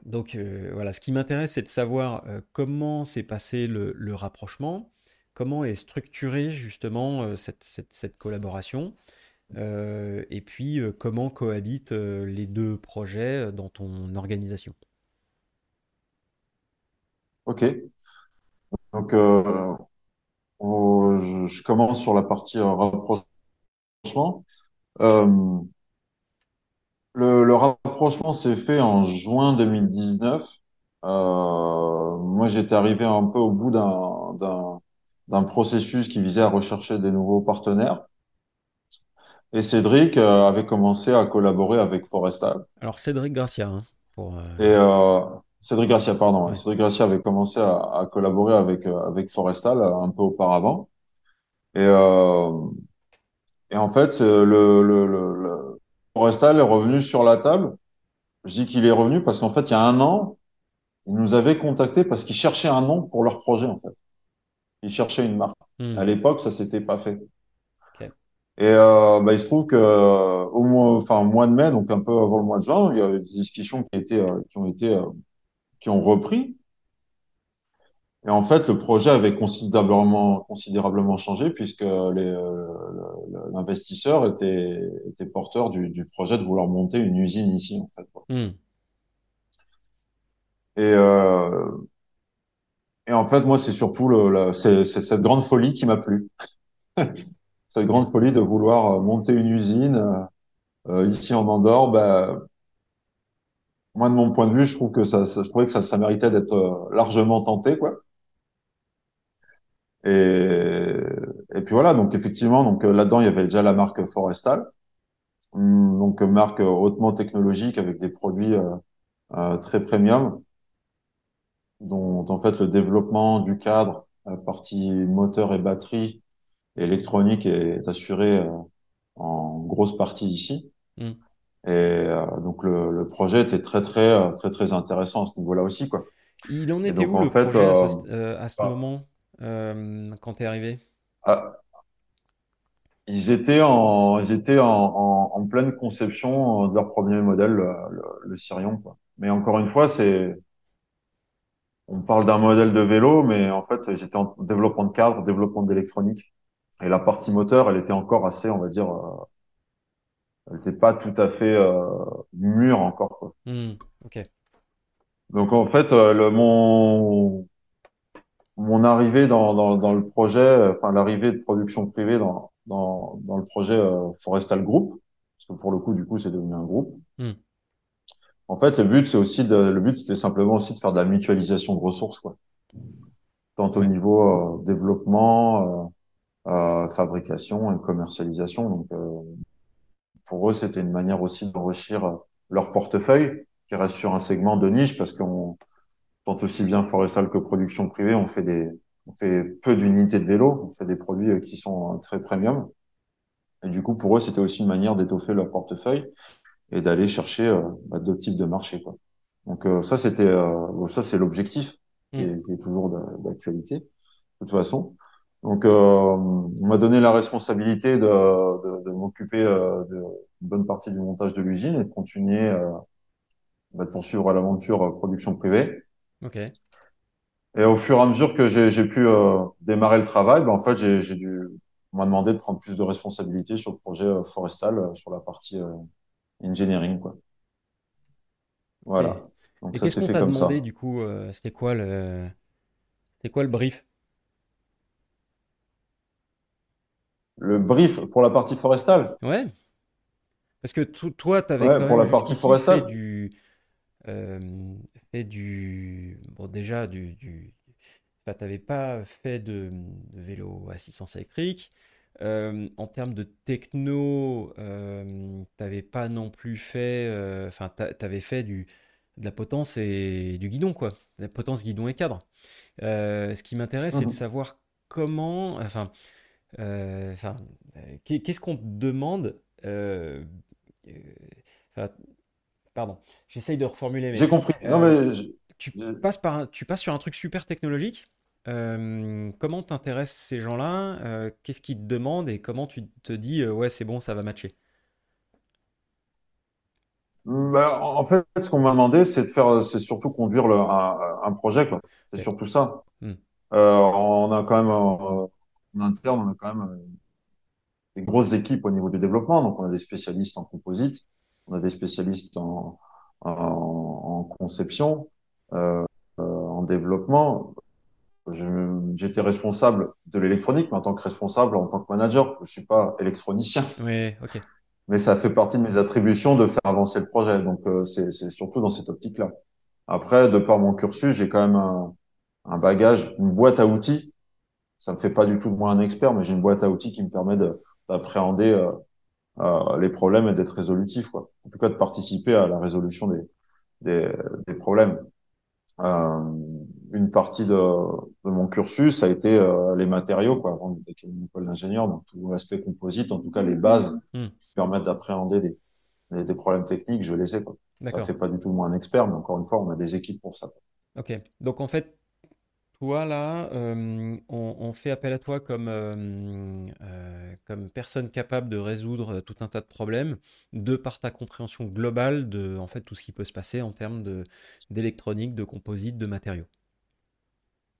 Speaker 1: Donc euh, voilà, ce qui m'intéresse, c'est de savoir euh, comment s'est passé le, rapprochement, comment est structurée justement cette, cette- collaboration, et puis comment cohabitent les deux projets dans ton organisation.
Speaker 2: Ok. Donc, on- je, commence sur la partie rapprochement. Le, le rapprochement s'est fait en juin 2019. Euh, moi, j'étais arrivé un peu au bout d'un d'un d'un processus qui visait à rechercher des nouveaux partenaires. Et Cédric euh, avait commencé à collaborer avec Forestal.
Speaker 1: Alors Cédric Gracia, hein, pour... euh,
Speaker 2: Et euh, Cédric Gracia, pardon. ouais. Cédric Gracia avait commencé à, à collaborer avec euh, avec Forestal un peu auparavant. Et euh, et en fait, le, le, le, le Forestal est revenu sur la table. Je dis qu'il est revenu parce qu'en fait, il y a un an, ils nous avaient contacté parce qu'ils cherchaient un nom pour leur projet, en fait. Ils cherchaient une marque. À
Speaker 1: Hmm,
Speaker 2: l'époque, ça s'était pas fait. Et euh, bah, il se trouve que euh, au mois, enfin au mois de mai, donc un peu avant le mois de juin, il y a eu des discussions qui étaient, euh, qui ont été, euh, qui ont repris. Et en fait, le projet avait considérablement, considérablement changé puisque euh, l'investisseur était, était porteur du, du projet de vouloir monter une usine ici, en fait. quoi.
Speaker 1: Hmm,
Speaker 2: Et, euh, et en fait, moi, c'est surtout le, la- cette grande folie qui m'a plu. Cette grande folie de vouloir monter une usine euh, ici en Andorre, bah, moi, de mon point de vue, je trouve que ça, ça- je trouvais que ça, ça méritait d'être euh, largement tenté, quoi. Et, et puis voilà, donc effectivement, donc euh, là-dedans, il y avait déjà la marque Forestal, Hum, donc euh, marque euh, hautement technologique avec des produits euh, euh, très premium, dont en fait le développement du cadre, la partie moteur et batterie et électronique est assuré euh, en grosse partie ici.
Speaker 1: hmm.
Speaker 2: Et euh, donc le, le projet était très très très très intéressant à ce niveau-là aussi, quoi.
Speaker 1: Il en était
Speaker 2: donc
Speaker 1: où
Speaker 2: en
Speaker 1: le
Speaker 2: fait,
Speaker 1: projet à ce, à ce
Speaker 2: ah,
Speaker 1: moment? Euh, quand tu es arrivé?
Speaker 2: ah, Ils étaient en, ils étaient en, en, en pleine conception euh, de leur premier modèle, le, le, le Sirion, quoi. Mais encore une fois, c'est, on parle d'un modèle de vélo, mais en fait, ils étaient en développement de cadre, développement d'électronique. Et la partie moteur, elle était encore assez, on va dire, euh, elle n'était pas tout à fait euh, mûre encore, quoi.
Speaker 1: Hmm.
Speaker 2: Donc en fait, euh, le, mon, mon arrivée dans, dans, dans le projet, euh, enfin l'arrivée de production privée dans, dans, dans le projet euh, Forestal Group, parce que pour le coup, du coup, c'est devenu un groupe.
Speaker 1: Hmm,
Speaker 2: En fait, le but, c'est aussi de, le but, c'était simplement aussi de faire de la mutualisation de ressources, quoi. Tant au niveau euh, développement, euh, euh, fabrication et commercialisation. Donc, euh, pour eux, c'était une manière aussi d'enrichir leur portefeuille, qui reste sur un segment de niche, parce qu'on, tant aussi bien Forestal que production privée, on fait des, on fait peu d'unités de vélo, on fait des produits euh, qui sont euh, très premium. Et du coup, pour eux, c'était aussi une manière d'étoffer leur portefeuille et d'aller chercher euh, bah, d'autres types de marchés, quoi. Donc euh, ça, c'était, euh, bon, ça c'est l'objectif qui est, qui est toujours de- d'actualité. toute façon. Donc, euh, on m'a donné la responsabilité de, de, de m'occuper euh, de bonne partie du montage de l'usine et de continuer euh, bah, de poursuivre l'aventure production privée.
Speaker 1: Ok.
Speaker 2: Et au fur et à mesure que j'ai pu euh, démarrer le travail, bah, en fait, j'ai dû on m'a demandé de prendre plus de responsabilités sur le projet euh, forestal, euh, sur la partie engineering, quoi. Voilà. Donc
Speaker 1: Et qu'est-ce qu'on t'a demandé
Speaker 2: ça.
Speaker 1: du coup? c'était quoi le, c'était quoi le brief?
Speaker 2: Le brief pour la partie forestale?
Speaker 1: Ouais. Parce que to- toi, tu avais
Speaker 2: Ouais,
Speaker 1: quand
Speaker 2: pour
Speaker 1: même
Speaker 2: la partie forestale.
Speaker 1: du, euh, fait du, bon déjà du, du, enfin, t'avais pas fait de, de vélo assistance électrique. Euh, en termes de techno, euh, t'avais pas non plus fait, euh, enfin, t'a- t'avais fait du, de la potence et du guidon, quoi. De la potence, guidon et cadre. Euh, ce qui m'intéresse, c'est de savoir comment, enfin, enfin, qu'est- qu'est-ce qu'on te demande euh, euh, pardon, j'essaye de reformuler,
Speaker 2: J'ai compris. Non,
Speaker 1: euh,
Speaker 2: mais je-
Speaker 1: tu passes par un- tu passes sur un truc super technologique. Euh, comment t'intéressent ces gens-là? Euh, qu'est-ce qu'ils te demandent et comment tu te dis euh, ouais c'est bon ça va matcher?
Speaker 2: bah, en fait, ce qu'on m'a demandé, c'est de faire, c'est surtout conduire le, un, un projet. C'est surtout ça.
Speaker 1: Hmm.
Speaker 2: Euh, on a quand même, euh, en interne, on a quand même euh, des grosses équipes au niveau du développement. Donc, on a des spécialistes en composite, on a des spécialistes en, en, en conception, euh, euh, en développement. J'étais responsable de l'électronique, mais en tant que responsable, en tant que manager, je suis pas électronicien.
Speaker 1: Ouais, ok,
Speaker 2: Mais ça fait partie de mes attributions de faire avancer le projet. Donc, euh, c'est surtout dans cette optique-là. Après, de par mon cursus, j'ai quand même un, un bagage, une boîte à outils. Ça me fait pas du tout de moi un expert, mais j'ai une boîte à outils qui me permet de- d'appréhender euh, euh, les problèmes et d'être résolutif, quoi. En tout cas, de participer à la résolution des, des, des problèmes. Euh, une partie de, de mon cursus, ça a été euh, les matériaux, quoi, avant d'être une école d'ingénieur, donc tout l'aspect composite, en tout cas les bases
Speaker 1: Hmm.
Speaker 2: qui permettent d'appréhender des, des, des problèmes techniques, je les ai, quoi. Ça fait pas du tout moi un expert, mais encore une fois, on a des équipes pour ça.
Speaker 1: ok. Donc en fait toi là, euh, on, on fait appel à toi comme euh, euh, comme personne capable de résoudre tout un tas de problèmes de par ta compréhension globale de en fait tout ce qui peut se passer en termes de d'électronique, de composite, de matériaux.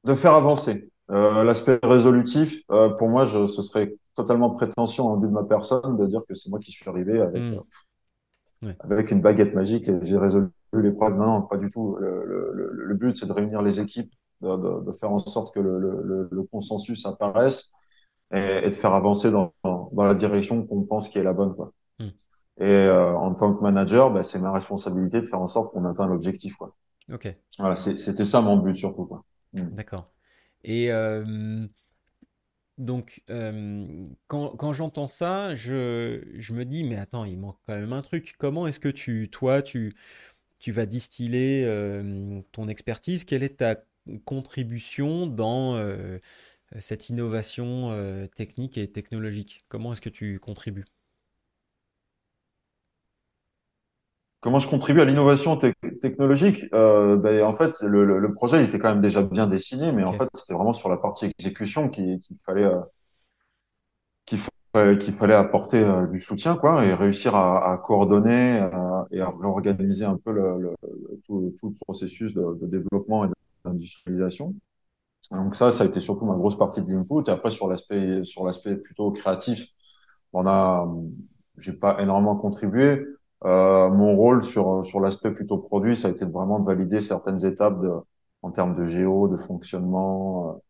Speaker 2: De faire avancer. L'aspect résolutif, pour moi, je, ce serait totalement prétentieux en vue de ma personne de dire que c'est moi qui suis arrivé avec.
Speaker 1: Ouais.
Speaker 2: avec une baguette magique et j'ai résolu les problèmes. Non, non, pas du tout. Le, le but, c'est de réunir les équipes, de, de, de faire en sorte que le, le, le consensus apparaisse et, et, de faire avancer dans, dans, la direction qu'on pense qui est la bonne. Quoi.
Speaker 1: Hmm.
Speaker 2: Et euh, en tant que manager, bah, c'est ma responsabilité de faire en sorte qu'on atteigne l'objectif. Quoi.
Speaker 1: Ok,
Speaker 2: Voilà, c'était ça mon but surtout. Quoi. Hmm.
Speaker 1: d'accord. Et euh, donc, euh, quand, quand j'entends ça, je, je me dis, mais attends, il manque quand même un truc. Comment est-ce que tu, toi, tu, tu vas distiller ton expertise? Quelle est ta contribution dans euh, cette innovation euh, technique et technologique? Comment est-ce que tu contribues?
Speaker 2: Comment je contribue à l'innovation te technologique? Euh, ben, En fait, le, le, le, projet était quand même déjà bien dessiné, mais en fait, c'était vraiment sur la partie exécution qu'il qu fallait, qu'il fallait, apporter du soutien, quoi, et réussir à, à coordonner et à réorganiser un peu le, le, tout, tout, le processus de, de développement et d'industrialisation. Donc ça, ça a été surtout ma grosse partie de l'input. Et après, sur l'aspect, sur l'aspect plutôt créatif, on a, j'ai pas énormément contribué. Euh, mon rôle sur sur l'aspect plutôt produit, ça a été vraiment de valider certaines étapes de, en termes de géo, de fonctionnement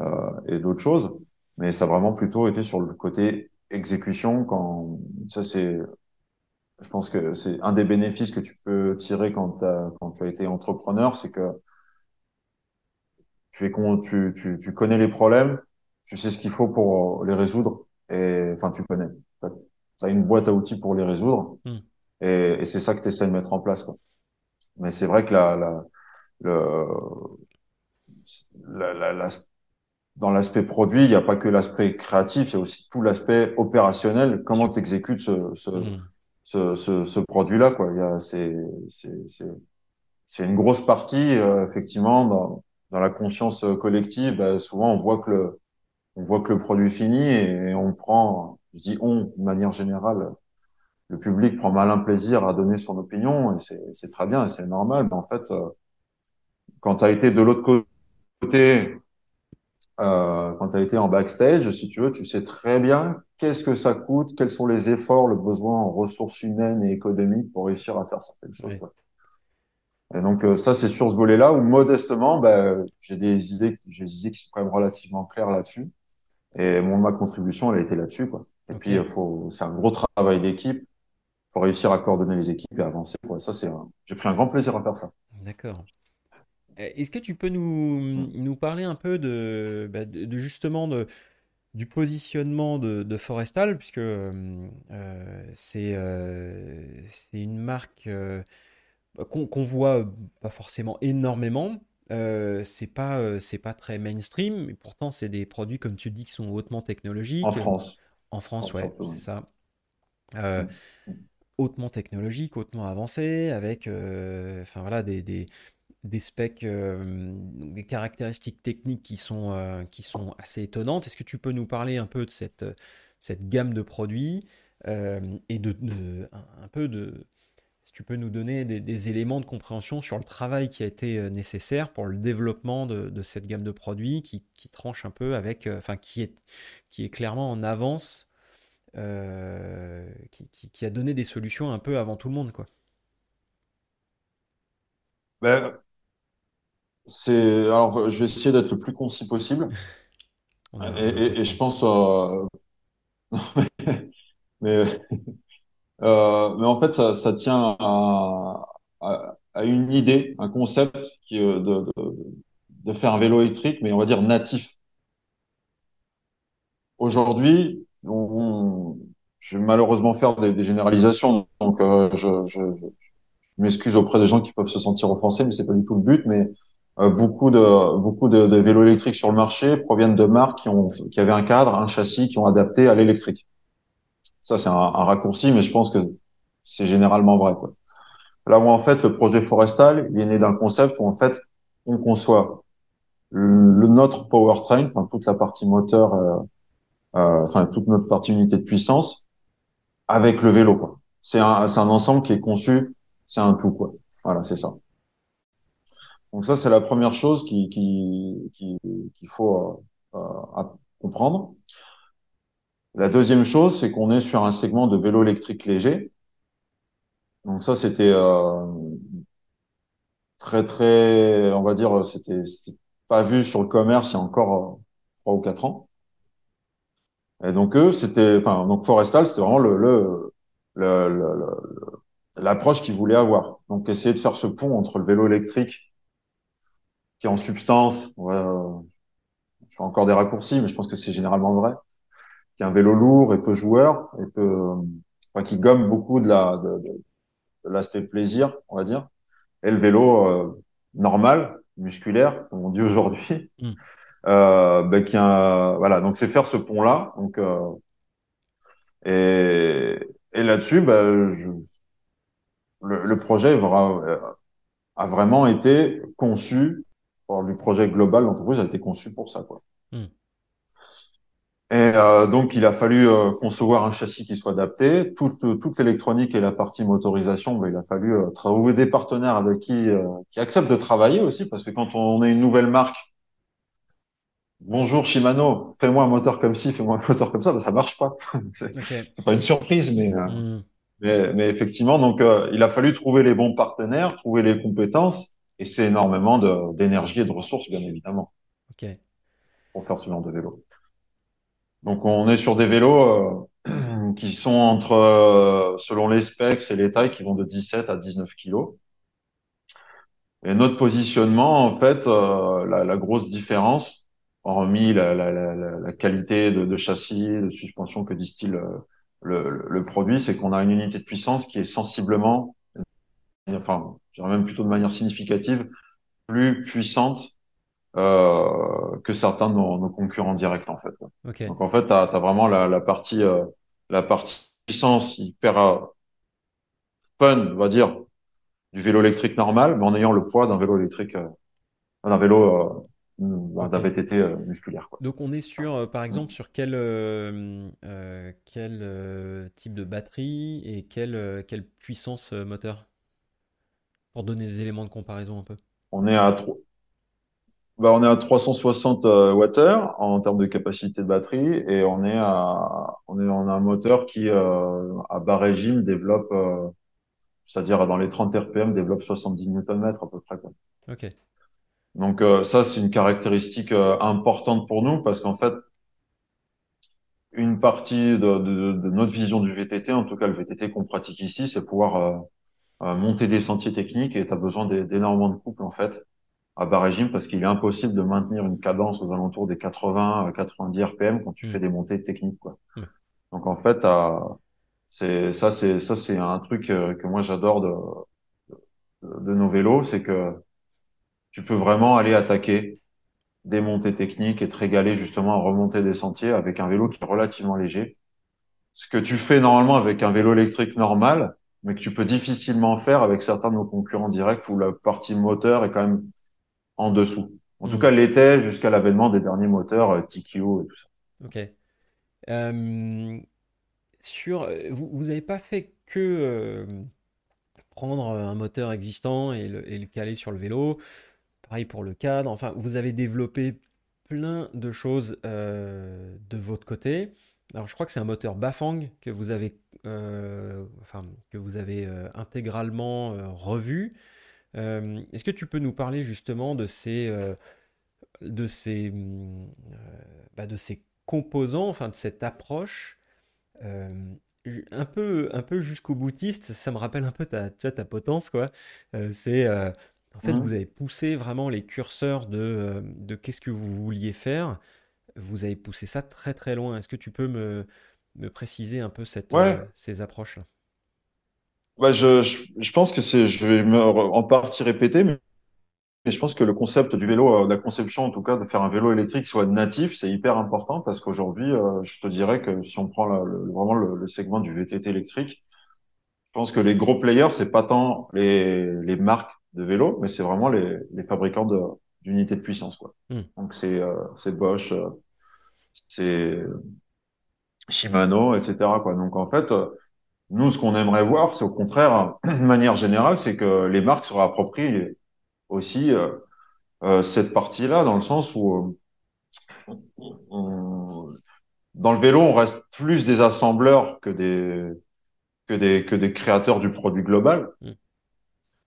Speaker 2: euh, et d'autres choses. Mais ça a vraiment plutôt été sur le côté exécution. Quand ça c'est, je pense que c'est un des bénéfices que tu peux tirer quand quand tu as été entrepreneur, c'est que tu es con, tu, tu tu connais les problèmes, tu sais ce qu'il faut pour les résoudre et enfin tu connais. Tu as une boîte à outils pour les résoudre
Speaker 1: Hmm.
Speaker 2: et, et c'est ça que tu essaies de mettre en place. Quoi. Mais c'est vrai que la, la, le, la, la, la, dans l'aspect produit, il n'y a pas que l'aspect créatif, il y a aussi tout l'aspect opérationnel. Comment tu exécutes ce, ce,
Speaker 1: Hmm.
Speaker 2: ce, ce, ce produit-là. Quoi. Il y a, c'est, c'est, c'est, c'est une grosse partie, euh, effectivement, dans, dans la conscience collective, bah, souvent on voit que le, on voit que le produit finit et on prend, je dis on, de manière générale, le public prend malin plaisir à donner son opinion et c'est très bien et c'est normal. Mais en fait, euh, quand tu as été de l'autre côté, euh, quand tu as été en backstage, si tu veux, tu sais très bien qu'est-ce que ça coûte, quels sont les efforts, le besoin en ressources humaines et économiques pour réussir à faire certaines choses. Quoi. Et donc euh, ça, c'est sur ce volet-là où modestement, bah, j'ai des idées, j'ai des idées qui sont quand même relativement claires là-dessus. Et mon ma contribution, elle a été là-dessus, quoi. Et puis, il faut, c'est un gros travail d'équipe. Faut réussir à coordonner les équipes et avancer. Quoi. Ça, c'est, j'ai pris un grand plaisir à faire ça.
Speaker 1: D'accord. Euh, est-ce que tu peux nous, nous parler un peu de, bah, de, justement de, du positionnement de, de Forestal, puisque euh, c'est euh, c'est une marque qu'on qu'on voit pas forcément énormément, euh, c'est pas euh, c'est pas très mainstream, mais pourtant c'est des produits comme tu dis qui sont hautement technologiques.
Speaker 2: En France.
Speaker 1: En France, ouais, c'est ça. Euh, mm. hautement technologique, hautement avancé, avec enfin voilà des, des, des specs, des caractéristiques techniques qui sont qui sont assez étonnantes. Est-ce que tu peux nous parler un peu de cette cette gamme de produits et de, de un peu de tu peux nous donner des, éléments de compréhension sur le travail qui a été euh, nécessaire pour le développement de, cette gamme de produits qui, tranche un peu avec, euh, enfin, qui est, qui est clairement en avance, euh, qui, a donné des solutions un peu avant tout le monde, quoi.
Speaker 2: Ben, c'est, alors, je vais essayer d'être le plus concis possible. et, je pense, mais euh, mais en fait, ça, ça tient à, à, à, une idée, un concept qui de, de, de, faire un vélo électrique, mais on va dire natif. Aujourd'hui, je vais malheureusement faire des, généralisations, donc euh, je, je, je m'excuse auprès des gens qui peuvent se sentir offensés, mais c'est pas du tout le but. Mais euh, beaucoup de beaucoup de, vélos électriques sur le marché proviennent de marques qui ont qui avaient un cadre, un châssis qui ont adapté à l'électrique. Ça, c'est un, raccourci, mais je pense que c'est généralement vrai. Quoi. Là où en fait le projet Forestal, il est né d'un concept où en fait on conçoit le, notre powertrain, enfin toute la partie moteur, euh, euh, enfin toute notre partie unité de puissance, avec le vélo. C'est un, un ensemble qui est conçu, c'est un tout quoi. Voilà, c'est ça. Donc ça, c'est la première chose qui, qui, qui, qu'il faut euh, euh comprendre. La deuxième chose, c'est qu'on est sur un segment de vélo électrique léger. Donc ça, c'était euh, très très, on va dire, c'était pas vu sur le commerce il y a encore euh, trois ou quatre ans. Et donc eux, c'était, enfin, donc Forestal, c'était vraiment le, l'approche qu'ils voulaient avoir. Donc essayer de faire ce pont entre le vélo électrique qui en substance, ouais, je fais encore des raccourcis, mais je pense que c'est généralement vrai, qui est un vélo lourd et peu joueur, et peu, enfin, qui gomme beaucoup de la de, de, l'aspect plaisir, on va dire, et le vélo euh, normal, musculaire, comme on dit aujourd'hui, mm. euh, ben, qui a, voilà, donc c'est faire ce pont-là, donc euh, et, et là-dessus, ben, je, le, le, projet euh, a vraiment été conçu, pour le projet global l'entreprise a été conçu pour ça, quoi. Mm. Et euh, donc, il a fallu euh, concevoir un châssis qui soit adapté. Toute, toute l'électronique et la partie motorisation, ben, il a fallu euh, trouver des partenaires avec qui, qui acceptent de travailler aussi, parce que quand on est une nouvelle marque, bonjour Shimano, fais-moi un moteur comme ci, fais-moi un moteur comme ça, ben, ça marche pas. c'est pas une surprise, mais, mm. mais, mais, effectivement, donc il a fallu trouver les bons partenaires, trouver les compétences, et c'est énormément d'énergie et de ressources, bien évidemment,
Speaker 1: okay.
Speaker 2: pour faire ce genre de vélo. Donc on est sur des vélos euh, qui sont entre, euh, selon les specs et les tailles, qui vont de 17 à 19 kilos. Et notre positionnement, en fait, euh, la, grosse différence, hormis la, la, qualité de, châssis, de suspension que distille le, le, produit, c'est qu'on a une unité de puissance qui est sensiblement, enfin, je dirais même plutôt de manière significative, plus puissante que certains de nos, nos, concurrents directs en fait.
Speaker 1: Okay.
Speaker 2: Donc en fait, tu as, as, vraiment la, la partie euh, la partie puissance hyper euh, fun, on va dire, du vélo électrique normal, mais en ayant le poids d'un vélo électrique euh, d'un vélo, d'un
Speaker 1: Ok.
Speaker 2: VTT musculaire, quoi.
Speaker 1: Donc on est sur, euh, par
Speaker 2: Mm.
Speaker 1: exemple, sur quel, euh, euh, quel euh, type de batterie et quelle, euh, quelle puissance euh, moteur, pour donner des éléments de comparaison un peu.
Speaker 2: On est à bah, on est à 360 euh, Wh en termes de capacité de batterie et on est à, on est, on a un moteur qui, euh, à bas régime, développe, euh, c'est-à-dire dans les 30 RPM, développe 70 Nm à peu près, quoi.
Speaker 1: Ok.
Speaker 2: Donc euh, ça, c'est une caractéristique euh, importante pour nous parce qu'en fait, une partie de, de, de notre vision du VTT, en tout cas le VTT qu'on pratique ici, c'est pouvoir euh, monter des sentiers techniques et tu as besoin d'é- d'énormément de couple en fait à bas régime parce qu'il est impossible de maintenir une cadence aux alentours des 80 à 90 RPM quand tu
Speaker 1: Hmm.
Speaker 2: fais des montées techniques quoi.
Speaker 1: Ouais.
Speaker 2: Donc en fait, t'as- c'est ça c'est ça c'est un truc euh, que moi j'adore de, de nos vélos, c'est que tu peux vraiment aller attaquer des montées techniques et te régaler justement à remonter des sentiers avec un vélo qui est relativement léger. Ce que tu fais normalement avec un vélo électrique normal, mais que tu peux difficilement faire avec certains de nos concurrents directs où la partie moteur est quand même en dessous. En tout
Speaker 1: Hmm.
Speaker 2: cas, l'était jusqu'à l'avènement des derniers moteurs euh, TQO et tout ça.
Speaker 1: Ok. Euh, sur, euh, vous, n'avez pas fait que euh, prendre un moteur existant et le, et le caler sur le vélo. Pareil pour le cadre. Enfin, vous avez développé plein de choses euh, de votre côté. Alors, je crois que c'est un moteur Bafang que vous avez, enfin, que vous avez intégralement revu. Euh, est-ce que tu peux nous parler justement de ces, euh, de ces, euh, bah, de ces composants, enfin de cette approche un peu, un peu jusqu'au boutiste, ça me rappelle un peu ta, tu vois, ta potence, quoi. C'est, en fait, vous
Speaker 2: Mhm.
Speaker 1: avez poussé vraiment les curseurs de, de qu'est-ce que vous vouliez faire. Vous avez poussé ça très très loin. Est-ce que tu peux me, me préciser un peu cette, euh, ces approches-là?
Speaker 2: Bah je, je, je pense que c'est, je vais me en partie répéter, mais mais je pense que le concept du vélo, euh, la conception en tout cas de faire un vélo électrique soit natif, c'est hyper important parce qu'aujourd'hui, euh, je te dirais que si on prend la- le- vraiment le, le segment du VTT électrique, je pense que les gros players, c'est pas tant les, les marques de vélos, mais c'est vraiment les, les fabricants de, d'unités de puissance, quoi.
Speaker 1: Hmm,
Speaker 2: Donc c'est euh, c'est Bosch, euh, c'est Shimano, etc. Quoi. Donc en fait, euh, nous, ce qu'on aimerait voir, c'est au contraire, de manière générale, c'est que les marques se réapproprient aussi euh, euh, cette partie-là, dans le sens où euh, on- dans le vélo, on reste plus des assembleurs que des que des que des créateurs du produit global.
Speaker 1: hmm,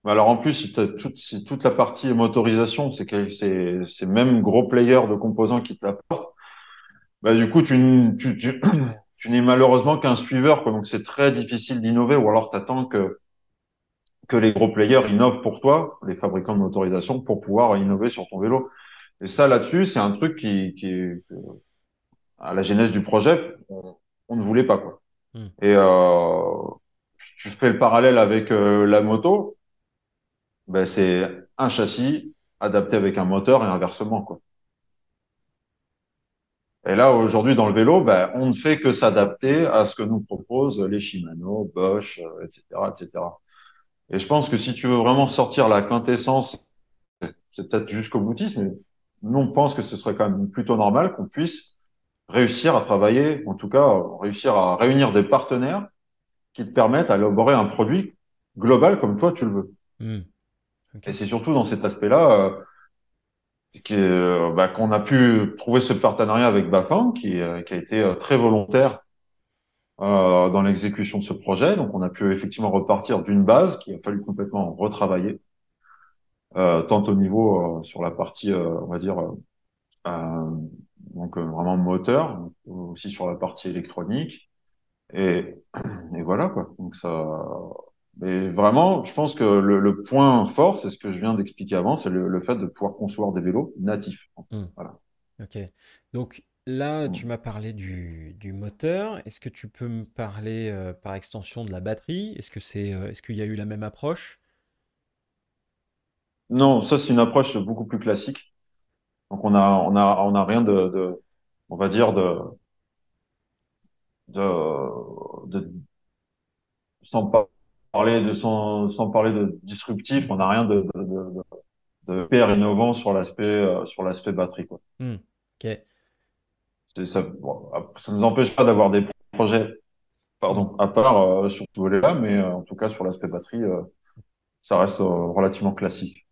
Speaker 2: Mais alors en plus, si toute, si toute la partie motorisation, c'est que c'est c'est même gros players de composants qui te l'apportent, bah du coup, tu, tu, tu, tu n'es malheureusement qu'un suiveur, quoi. Donc c'est très difficile d'innover, ou alors t'attends que que les gros players innovent pour toi, les fabricants de motorisation, pour pouvoir innover sur ton vélo. Et ça, là-dessus, c'est un truc qui, qui, à la genèse du projet, on, on ne voulait pas, quoi.
Speaker 1: hmm.
Speaker 2: Et euh, tu fais le parallèle avec euh, la moto, ben c'est un châssis adapté avec un moteur et inversement, quoi. Et là, aujourd'hui, dans le vélo, ben, on ne fait que s'adapter à ce que nous proposent les Shimano, Bosch, euh, etc., etc. Et je pense que si tu veux vraiment sortir la quintessence, c'est peut-être jusqu'au boutisme, mais nous, on pense que ce serait quand même plutôt normal qu'on puisse réussir à travailler, en tout cas, réussir à réunir des partenaires qui te permettent d'élaborer un produit global comme toi tu le veux.
Speaker 1: Hmm.
Speaker 2: Et c'est surtout dans cet aspect-là euh, bah, qu'on a pu trouver ce partenariat avec Bafang, qui, euh, a été euh, très volontaire euh, dans l'exécution de ce projet. Donc, on a pu effectivement repartir d'une base qu'il a fallu complètement retravailler, tant au niveau sur la partie, on va dire, donc vraiment moteur, aussi sur la partie électronique. Et, et voilà quoi. Donc ça, mais vraiment, je pense que le, le point fort, c'est ce que je viens d'expliquer avant, c'est le, le fait de pouvoir concevoir des vélos natifs.
Speaker 1: hmm.
Speaker 2: Voilà.
Speaker 1: Ok. Donc là, tu m'as parlé du, du moteur. Est-ce que tu peux me parler euh, par extension de la batterie? Est-ce que c'est, euh, est-ce qu'il y a eu la même approche?
Speaker 2: Non, ça c'est une approche beaucoup plus classique. Donc on a, on a, on a rien de, de on va dire de, de, de sans par- parler de, sans, sans parler de disruptif, on n'a rien de, de, de, de PR innovant sur l'aspect euh, sur l'aspect batterie quoi.
Speaker 1: Hmm.
Speaker 2: Ça bon, ça nous empêche pas d'avoir des projets pardon à part euh, sur ce volet-là mais euh, en tout cas sur l'aspect batterie ça reste relativement classique.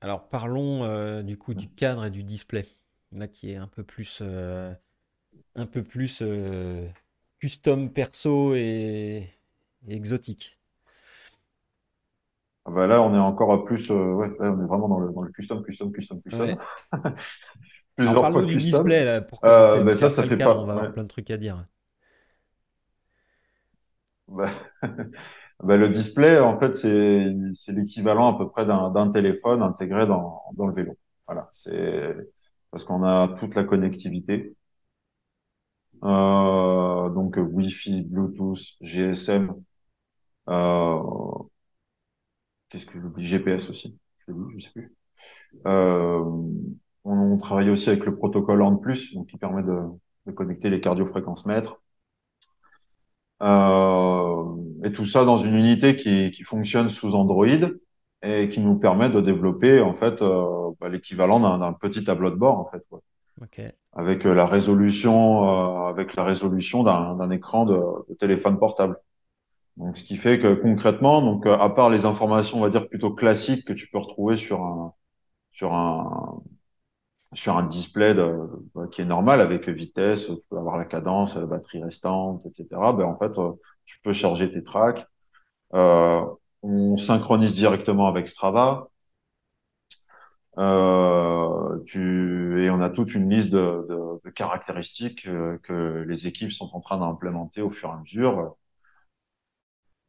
Speaker 1: Alors parlons du coup du cadre et du display. Là qui est un peu plus un peu plus custom perso et, et exotique.
Speaker 2: Ah bah là on est encore plus euh, ouais là, on est vraiment dans le dans le custom custom custom custom
Speaker 1: Ouais. Alors
Speaker 2: fois
Speaker 1: du
Speaker 2: custom.
Speaker 1: display là pour commencer,
Speaker 2: Euh,
Speaker 1: parce
Speaker 2: ça ça fait
Speaker 1: cadre,
Speaker 2: pas
Speaker 1: on va
Speaker 2: ouais.
Speaker 1: avoir plein de trucs à dire.
Speaker 2: Bah, bah, le display, en fait, c'est c'est l'équivalent à peu près d'un d'un téléphone intégré dans, dans le vélo. Voilà, c'est parce qu'on a toute la connectivité. Euh, donc Wi-Fi, Bluetooth, GSM, euh, qu'est-ce que j'oublie? GPS aussi. Je je sais plus. Euh, on, on travaille aussi avec le protocole ANT+, donc qui permet de, de connecter les cardiofréquences mètres. Euh, et tout ça dans une unité qui, qui fonctionne sous Android et qui nous permet de développer en fait euh, bah, l'équivalent d'un petit tableau de bord en fait avec la résolution avec la résolution d'un d'un écran de, de téléphone portable. Donc ce qui fait que concrètement donc euh, à part les informations on va dire plutôt classiques que tu peux retrouver sur un sur un sur un display de, bah, qui est normal avec vitesse, tu peux avoir la cadence, la batterie restante, etc. Ben en fait euh, tu peux charger tes tracks euh, on synchronise directement avec Strava. Euh, tu, et on a toute une liste de, de, de caractéristiques euh, que les équipes sont en train d'implémenter au fur et à mesure.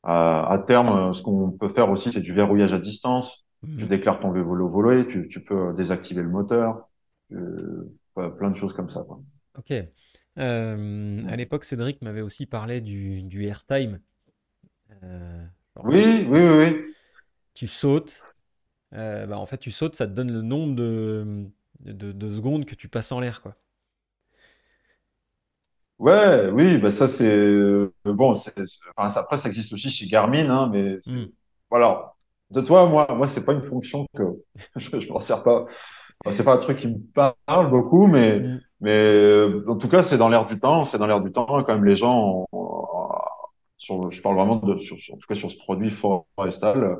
Speaker 2: À, à terme, ce qu'on peut faire aussi, c'est du verrouillage à distance. Tu
Speaker 1: Mhm.
Speaker 2: déclares ton vélo volé, tu, tu peux désactiver le moteur, euh, plein de choses comme ça. Quoi.
Speaker 1: Ok. Euh, à l'époque, Cédric m'avait aussi parlé du, du airtime. Euh,
Speaker 2: Oui, oui, oui, oui.
Speaker 1: tu sautes. euh, bah, en fait, tu sautes, ça te donne le nombre de, de, de secondes que tu passes en l'air, quoi.
Speaker 2: Ouais, oui, bah ça c'est euh, bon. c'est- c'est- Enfin, ça- après, ça existe aussi chez Garmin, hein, mais c'est
Speaker 1: Hmm.
Speaker 2: voilà. De toi, moi, moi, c'est pas une fonction que je, je m'en sers pas. Enfin, c'est pas un truc qui me parle beaucoup, mais
Speaker 1: Hmm.
Speaker 2: mais euh, en tout cas, c'est dans l'air du temps. C'est dans l'air du temps. Quand même, les gens, ont- sur, je parle vraiment de, sur, sur- en tout cas sur ce produit forestal,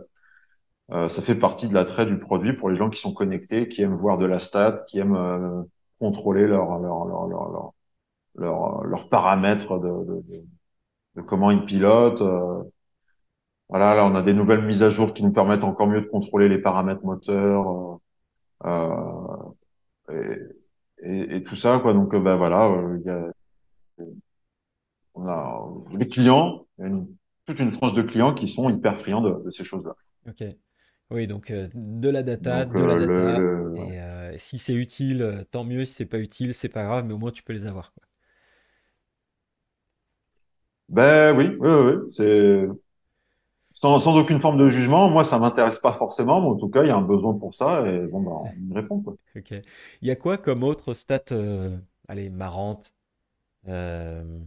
Speaker 2: euh, ça fait partie de l'attrait du produit pour les gens qui sont connectés, qui aiment voir de la stat, qui aiment euh, contrôler leur leur leur leur leur leur- leurs paramètres de, de, de- de comment ils pilotent. euh. Voilà, là, on a des nouvelles mises à jour qui nous permettent encore mieux de contrôler les paramètres moteurs euh, euh, et, et, et tout ça, quoi. Donc, ben voilà, euh, il y a, on a les clients, il y a une- toute une tranche de clients qui sont hyper friands de, de ces choses-là.
Speaker 1: Ok. Oui, donc euh, de la data,
Speaker 2: Donc,
Speaker 1: de la data.
Speaker 2: le...
Speaker 1: Et euh, si c'est utile, tant mieux. Si c'est pas utile, c'est pas grave, mais au moins tu peux les avoir, quoi.
Speaker 2: Ben oui, oui, oui, c'est sans, aucune forme de jugement. Moi, ça m'intéresse pas forcément, mais en tout cas, il y a un besoin pour ça et bon, ben, on répond, quoi.
Speaker 1: Ok. Il y a quoi comme autre stat, euh, allez, marrante, euh,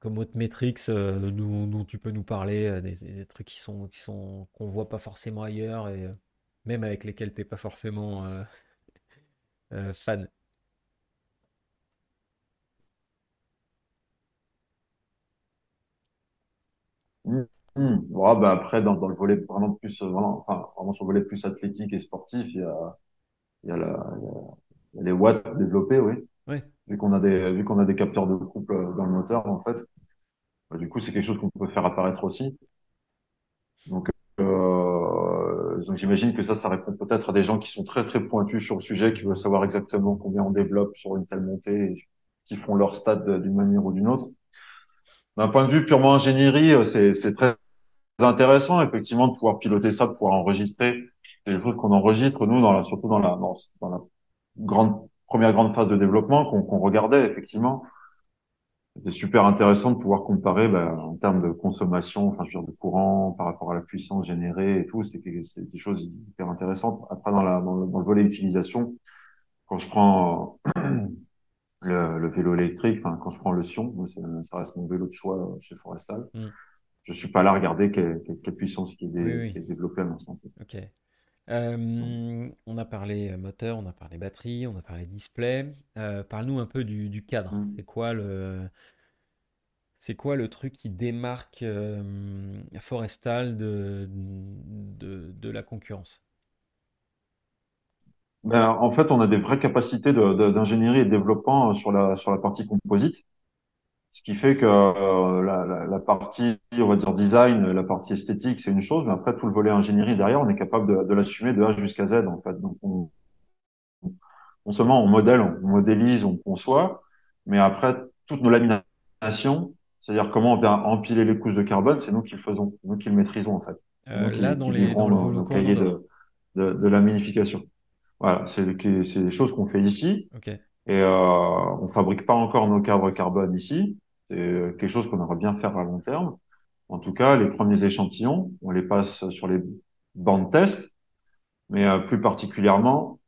Speaker 1: comme autre métriques euh, dont, tu peux nous parler, des, trucs qui sont, qui sont, qu'on voit pas forcément ailleurs et même avec lesquels t'es pas forcément fan?
Speaker 2: Mm. Mm. Bon, ben après, dans, dans le volet vraiment plus, euh, vraiment, enfin, vraiment sur le volet plus athlétique et sportif, il y a, il y a, la, il y a les watts développés, oui.
Speaker 1: Ouais.
Speaker 2: Vu qu'on a des, vu qu'on a des capteurs de couple euh, dans le moteur, en fait, bah, du coup, c'est quelque chose qu'on peut faire apparaître aussi. Donc, euh, donc j'imagine que ça, ça répond peut-être à des gens qui sont très, très pointus sur le sujet, qui veulent savoir exactement combien on développe sur une telle montée, et qui font leur stade d'une manière ou d'une autre. D'un point de vue purement ingénierie, euh, c'est, très intéressant, effectivement, de pouvoir piloter ça, de pouvoir enregistrer. Des choses qu'on enregistre, nous, dans la, surtout dans la, dans, la grande, première grande phase de développement qu'on qu'on regardait, effectivement. C'était super intéressant de pouvoir comparer, ben, en termes de consommation, enfin, je veux dire, de courant par rapport à la puissance générée et tout. C'était des choses hyper intéressantes. Après, dans la, dans le volet utilisation, quand je prends le, le vélo électrique, enfin, quand je prends le Sion, ça reste mon vélo de choix euh, chez Forestal.
Speaker 1: Mm.
Speaker 2: Je suis pas là à regarder quelle, puissance qui est,
Speaker 1: Oui,
Speaker 2: dé- qui est
Speaker 1: oui.
Speaker 2: développée à l'instant.
Speaker 1: Ok. Euh, on a parlé moteur, on a parlé batterie, on a parlé display. Euh, parle-nous un peu du, du cadre.
Speaker 2: Mm.
Speaker 1: C'est quoi le, c'est quoi le truc qui démarque euh, Forestal de, de, de la concurrence?
Speaker 2: Ben, en fait, on a des vraies capacités d'ingénierie et de développement euh, sur la, sur la partie composite, ce qui fait que euh, la, la, la partie, on va dire design, la partie esthétique, c'est une chose, mais après tout le volet ingénierie derrière, on est capable de, de l'assumer de A jusqu'à Z en fait. Donc, on, non seulement on modèle, on modélise, on conçoit, mais après toutes nos laminations, c'est-à-dire comment on vient empiler les couches de carbone, c'est nous qui le faisons, nous qui le maîtrisons en fait,
Speaker 1: Euh, là,
Speaker 2: qui,
Speaker 1: dans
Speaker 2: qui
Speaker 1: les, dans le cours
Speaker 2: cahiers
Speaker 1: d'Andorre.
Speaker 2: de, de, de laminification. Voilà, c'est des choses qu'on fait ici.
Speaker 1: Ok.
Speaker 2: Et euh, on fabrique pas encore nos cadres carbone ici. C'est quelque chose qu'on aimerait bien faire à long terme. En tout cas, les premiers échantillons, on les passe sur les bancs de test, mais euh, plus particulièrement,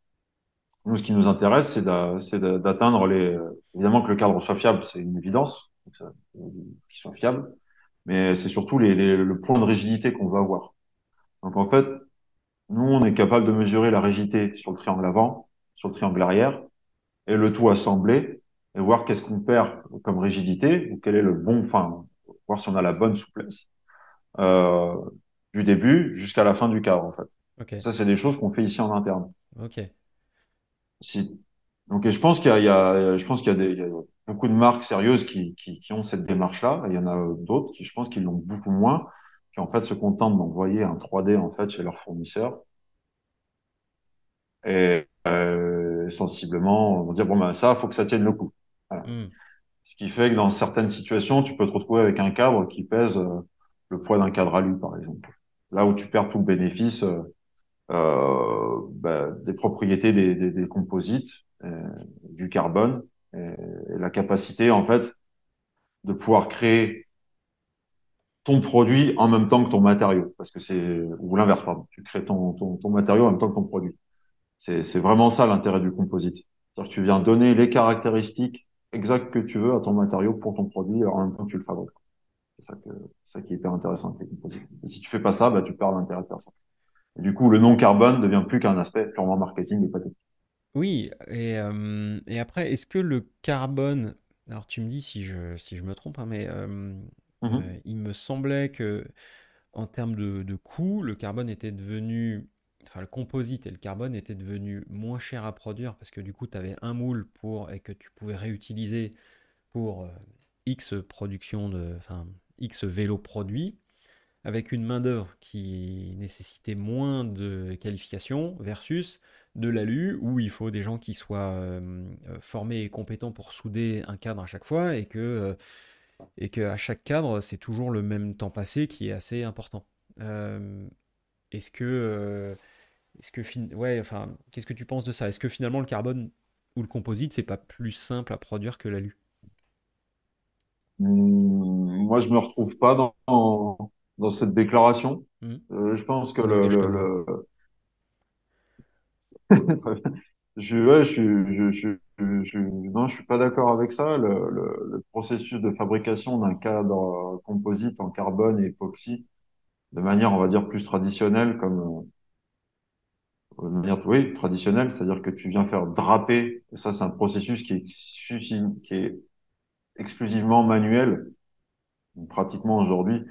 Speaker 2: nous, ce qui nous intéresse, c'est d'a- c'est d'a- d'atteindre les. Évidemment que le cadre soit fiable, c'est une évidence, qu'il soit fiable, mais c'est surtout les, les- le point de rigidité qu'on veut avoir. Donc en fait, nous, on est capable de mesurer la rigidité sur le triangle avant, sur le triangle arrière, et le tout assemblé, et voir qu'est-ce qu'on perd comme rigidité, ou quel est le bon, enfin, voir si on a la bonne souplesse, euh, du début jusqu'à la fin du cadre, en fait.
Speaker 1: Ok.
Speaker 2: Ça, c'est des choses qu'on fait ici en interne.
Speaker 1: Ok.
Speaker 2: Si, donc, et je pense qu'il y y a, je pense qu'il y a des, il y a beaucoup de marques sérieuses qui, qui, qui ont cette démarche-là. Et il y en a d'autres qui, je pense, qui l'ont beaucoup moins, qui en fait se contentent d'envoyer un 3D en fait chez leur fournisseur et euh, sensiblement vont dire bon ben ça, faut que ça tienne le coup. Voilà.
Speaker 1: Hmm.
Speaker 2: Ce qui fait que dans certaines situations, tu peux te retrouver avec un cadre qui pèse euh, le poids d'un cadre alu, par exemple. Là où tu perds tout le bénéfice euh, bah, des propriétés des, des, des composites, du carbone, et, et la capacité en fait de pouvoir créer ton produit en même temps que ton matériau, parce que c'est ou l'inverse, pardon. Tu crées ton, matériau en même temps que ton produit. C'est vraiment ça l'intérêt du composite. C'est-à-dire que tu viens donner les caractéristiques exactes que tu veux à ton matériau pour ton produit en même temps que tu le fabriques. C'est ça qui est hyper intéressant avec les composites. Si tu fais pas ça, bah, tu perds l'intérêt de faire ça. Du coup, le non carbone devient plus qu'un aspect purement marketing et pas technique.
Speaker 1: Oui, et, euh, et après, est-ce que le carbone, alors tu me dis si je, si je me trompe, hein, mais euh, Euh, il me semblait que en termes de, de coût, le carbone était devenu, enfin le composite et le carbone étaient devenus moins chers à produire parce que du coup, tu avais un moule pour, et que tu pouvais réutiliser pour X production de, enfin X vélos produits. avec une main-d'œuvre qui nécessitait moins de qualification versus de l'alu où il faut des gens qui soient formés et compétents pour souder un cadre à chaque fois et que, et que à chaque cadre, c'est toujours le même temps passé qui est assez important. Euh, est-ce que, euh, est-ce que ouais, enfin, qu'est-ce que tu penses de ça? Est-ce que finalement le carbone ou le composite, c'est pas plus simple à produire que l'alu?
Speaker 2: Hum, Moi, je me retrouve pas dans, dans cette déclaration.
Speaker 1: Mhm.
Speaker 2: Euh, je pense que le, le, le... je, ouais, je, je, je, non, je suis pas d'accord avec ça. Le, le, le processus de fabrication d'un cadre euh, composite en carbone et époxy, de manière, on va dire, plus traditionnelle, comme euh, de manière, oui, traditionnelle, c'est-à-dire que tu viens faire draper. Et ça, c'est un processus qui est, qui est exclusivement manuel, pratiquement aujourd'hui.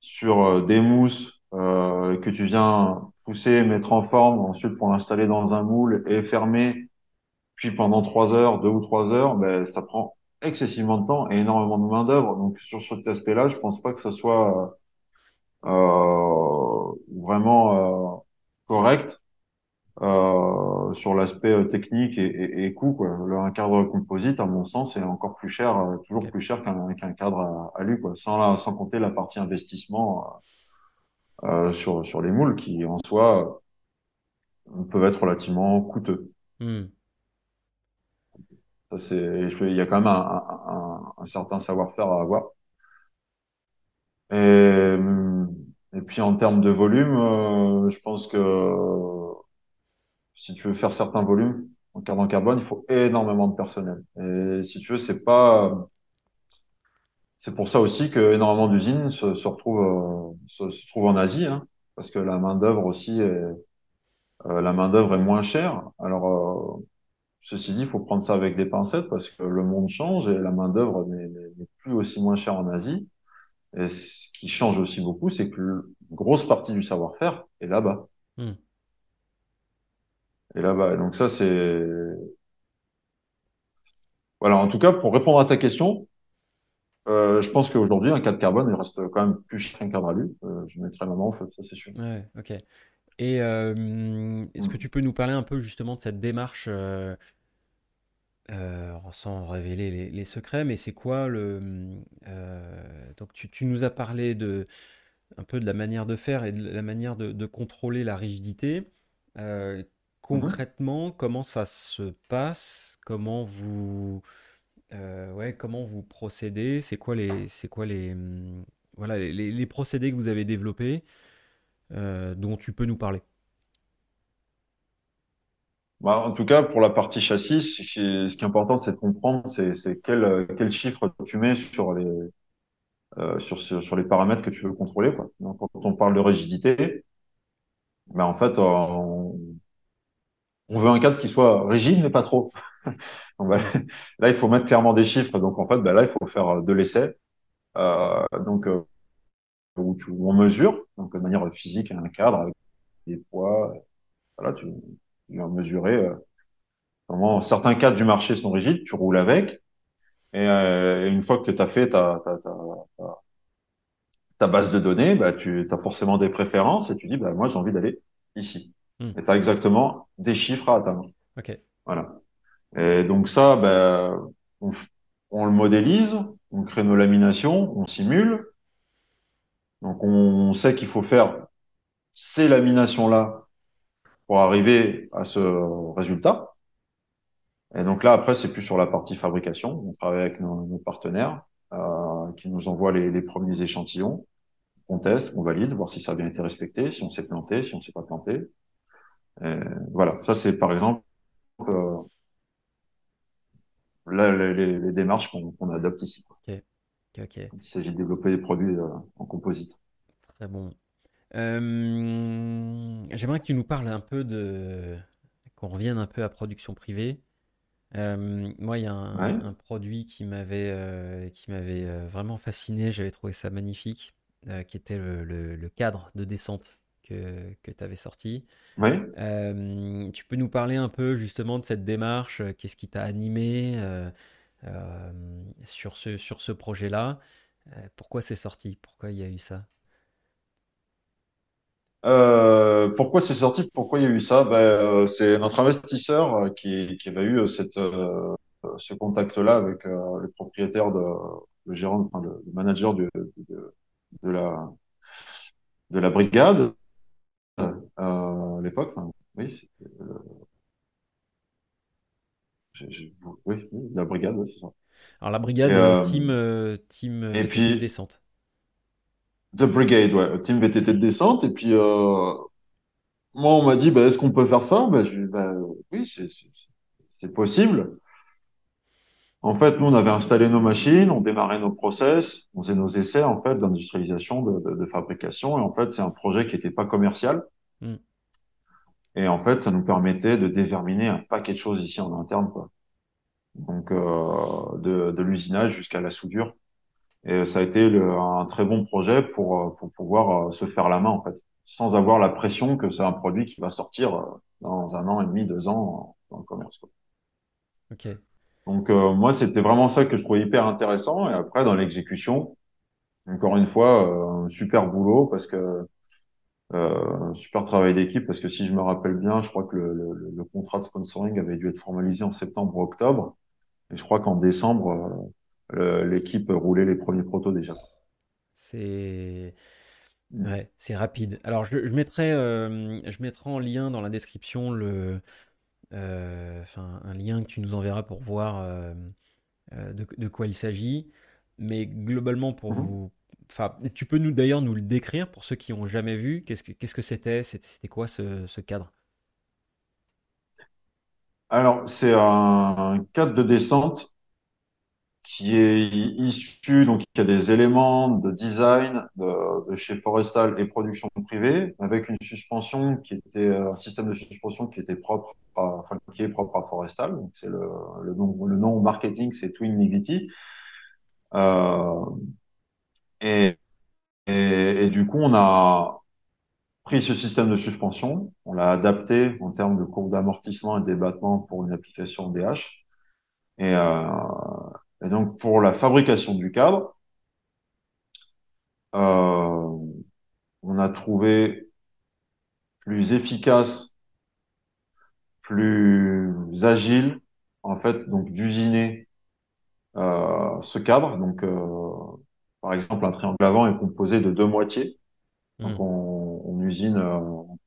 Speaker 2: sur euh, des mousses euh, que tu viens pousser, mettre en forme, ensuite pour l'installer dans un moule et fermer, puis pendant trois heures, deux ou trois heures, ben, ça prend excessivement de temps et énormément de main d'œuvre. Donc sur cet aspect-là, je pense pas que ce soit euh, vraiment euh, correct euh, sur l'aspect euh, technique et, et, et coût. Quoi. Le- Un cadre composite, à mon sens, est encore plus cher, euh, toujours plus cher qu'un cadre à, à lui, quoi. Sans, la, sans compter la partie investissement euh, sur, sur les moules qui, en soi, euh, peuvent être relativement coûteux.
Speaker 1: Hmm.
Speaker 2: Ça, c'est, il y a quand même un, un, un- un certain savoir-faire à avoir. Et, euh, et puis, en termes de volume, euh, je pense que si tu veux faire certains volumes en carbone carbone, il faut énormément de personnel. Et si tu veux, c'est pas, c'est pour ça aussi que énormément d'usines se, se retrouvent, euh, se, se trouvent en Asie, hein, parce que la main-d'œuvre aussi est, euh, la main-d'œuvre est moins chère. Alors, euh, ceci dit, il faut prendre ça avec des pincettes parce que le monde change et la main-d'œuvre n'est n'est plus aussi moins chère en Asie. Et ce qui change aussi beaucoup, c'est que une grosse partie du savoir-faire est là-bas.
Speaker 1: Hmm.
Speaker 2: Et là-bas. Donc ça, c'est voilà. En tout cas, pour répondre à ta question, euh, je pense qu'aujourd'hui, un cadre carbone, il reste quand même plus cher qu'un cadre alu. Euh, je mettrai ma main au feu, ça c'est sûr.
Speaker 1: Ouais, ok. Et euh, est-ce que tu peux nous parler un peu justement de cette démarche, euh, sans révéler les, les secrets, mais c'est quoi le... donc tu, tu nous as parlé de, un peu de la manière de faire et de la manière de, de contrôler la rigidité.
Speaker 2: Mhm.
Speaker 1: concrètement, comment ça se passe? Comment vous, euh, ouais, comment vous procédez? C'est quoi les, quoi les, hum, voilà, procédés que vous avez développés, euh, dont tu peux nous parler?
Speaker 2: Bah, en tout cas, pour la partie châssis, ce qui est important, c'est de comprendre, quel, chiffre tu mets sur les, euh, sur, les paramètres que tu veux contrôler, quand on parle de rigidité, ben, en fait, on, on veut un cadre qui soit rigide, mais pas trop. Donc, bah,
Speaker 1: Hmm,
Speaker 2: là, il faut mettre clairement des chiffres. Donc, en fait, ben, là, il faut faire de l'essai. Euh, donc, euh, où, tu- où on mesure, donc de manière physique, un cadre avec des poids. Voilà, tu, tu vas mesurer euh, comment certains cadres du marché sont rigides, tu roules avec. Et, euh, une fois que tu as fait ta, ta, ta, ta base de données, bah, tu as forcément des préférences et tu dis, bah, moi, j'ai envie d'aller ici.
Speaker 1: hmm,
Speaker 2: Et tu as exactement des chiffres à atteindre.
Speaker 1: ok.
Speaker 2: Voilà. Et donc ça, bah, on, le modélise, on crée nos laminations, on simule. Donc on sait qu'il faut faire ces laminations-là pour arriver à ce résultat. Et donc là, après, c'est plus sur la partie fabrication. On travaille avec nos, nos partenaires euh, qui nous envoient les, les premiers échantillons. On teste, on valide, voir si ça a bien été respecté, si on s'est planté, si on s'est pas planté. Et voilà, ça c'est par exemple euh, là, les, démarches qu'on adopte ici, quoi. Il s'agit de développer des produits euh, en composite.
Speaker 1: Très bon. Euh, j'aimerais que tu nous parles un peu de... qu'on revienne un peu à production privée. Euh, moi, il y a un,
Speaker 2: Ouais,
Speaker 1: un produit qui m'avait qui m'avait vraiment fasciné, j'avais trouvé ça magnifique, qui était le, le- le cadre de descente que, que tu avais sorti. Euh, tu peux nous parler un peu justement de cette démarche, euh, qu'est-ce qui t'a animé euh, sur ce, sur ce projet-là? Pourquoi c'est sorti? Pourquoi il y a eu ça?
Speaker 2: Euh, pourquoi c'est sorti? Pourquoi il y a eu ça? Ben, euh, c'est notre investisseur qui, qui avait eu cette, euh, ce contact-là avec le propriétaire de, le gérant, enfin, le, manager de, de, de la, de la brigade à l'époque. Enfin, oui, la brigade, oui, c'est ça.
Speaker 1: Alors la brigade euh,
Speaker 2: euh,
Speaker 1: team, euh, team euh,
Speaker 2: et
Speaker 1: de descente.
Speaker 2: The Brigade, ouais, team VTT de descente. Et puis, euh, moi, on m'a dit, bah, est-ce qu'on peut faire ça? Je, dit, bah, oui, c'est possible. En fait, nous, on avait installé nos machines, on démarrait nos process, on faisait nos essais, en fait, d'industrialisation, de, de, de fabrication. Et en fait, c'est un projet qui n'était pas commercial.
Speaker 1: Hmm,
Speaker 2: Et en fait, ça nous permettait de déverminer un paquet de choses ici en interne, quoi. Donc, euh, de, de l'usinage jusqu'à la soudure. Et ça a été le- un très bon projet pour, euh, pour pouvoir euh, se faire la main, en fait, sans avoir la pression que c'est un produit qui va sortir euh, dans un an et demi, deux ans dans le commerce, quoi.
Speaker 1: ok.
Speaker 2: Donc, euh, moi, c'était vraiment ça que je trouvais hyper intéressant. Et après, dans l'exécution, encore une fois, euh, un super boulot parce que euh, un super travail d'équipe parce que si je me rappelle bien, je crois que le, le, le contrat de sponsoring avait dû être formalisé en septembre ou octobre. Et je crois qu'en décembre, euh, l'équipe roulait les premiers protos déjà.
Speaker 1: C'est ouais, c'est rapide. Alors je, je mettrai, euh, je mettrai en lien dans la description le, enfin, un lien que tu nous enverras pour voir euh, euh, de, de quoi il s'agit. Mais globalement, pour
Speaker 2: Mhm.
Speaker 1: vous, enfin, tu peux nous d'ailleurs nous le décrire pour ceux qui ont jamais vu. Qu'est-ce que qu'est-ce que c'était? C'était c'était quoi ce, ce cadre?
Speaker 2: Alors, c'est un cadre de descente qui est issu, donc il y a des éléments de design de, de chez Forestal et production privée, avec une suspension qui était un système de suspension qui était propre, à, enfin qui est propre à Forestal. Donc c'est le, le nom, le nom marketing, c'est Twin Nivity. Euh, et, et, et, du coup, on a pris ce système de suspension, on l'a adapté en termes de courbe d'amortissement et d'ébattement pour une application DH. Et, euh, et donc, pour la fabrication du cadre, euh, on a trouvé plus efficace, plus agile, en fait, donc d'usiner euh, ce cadre. Donc, euh, par exemple, un triangle avant est composé de deux moitiés. Donc,
Speaker 1: Hmm.
Speaker 2: on, on usine, euh,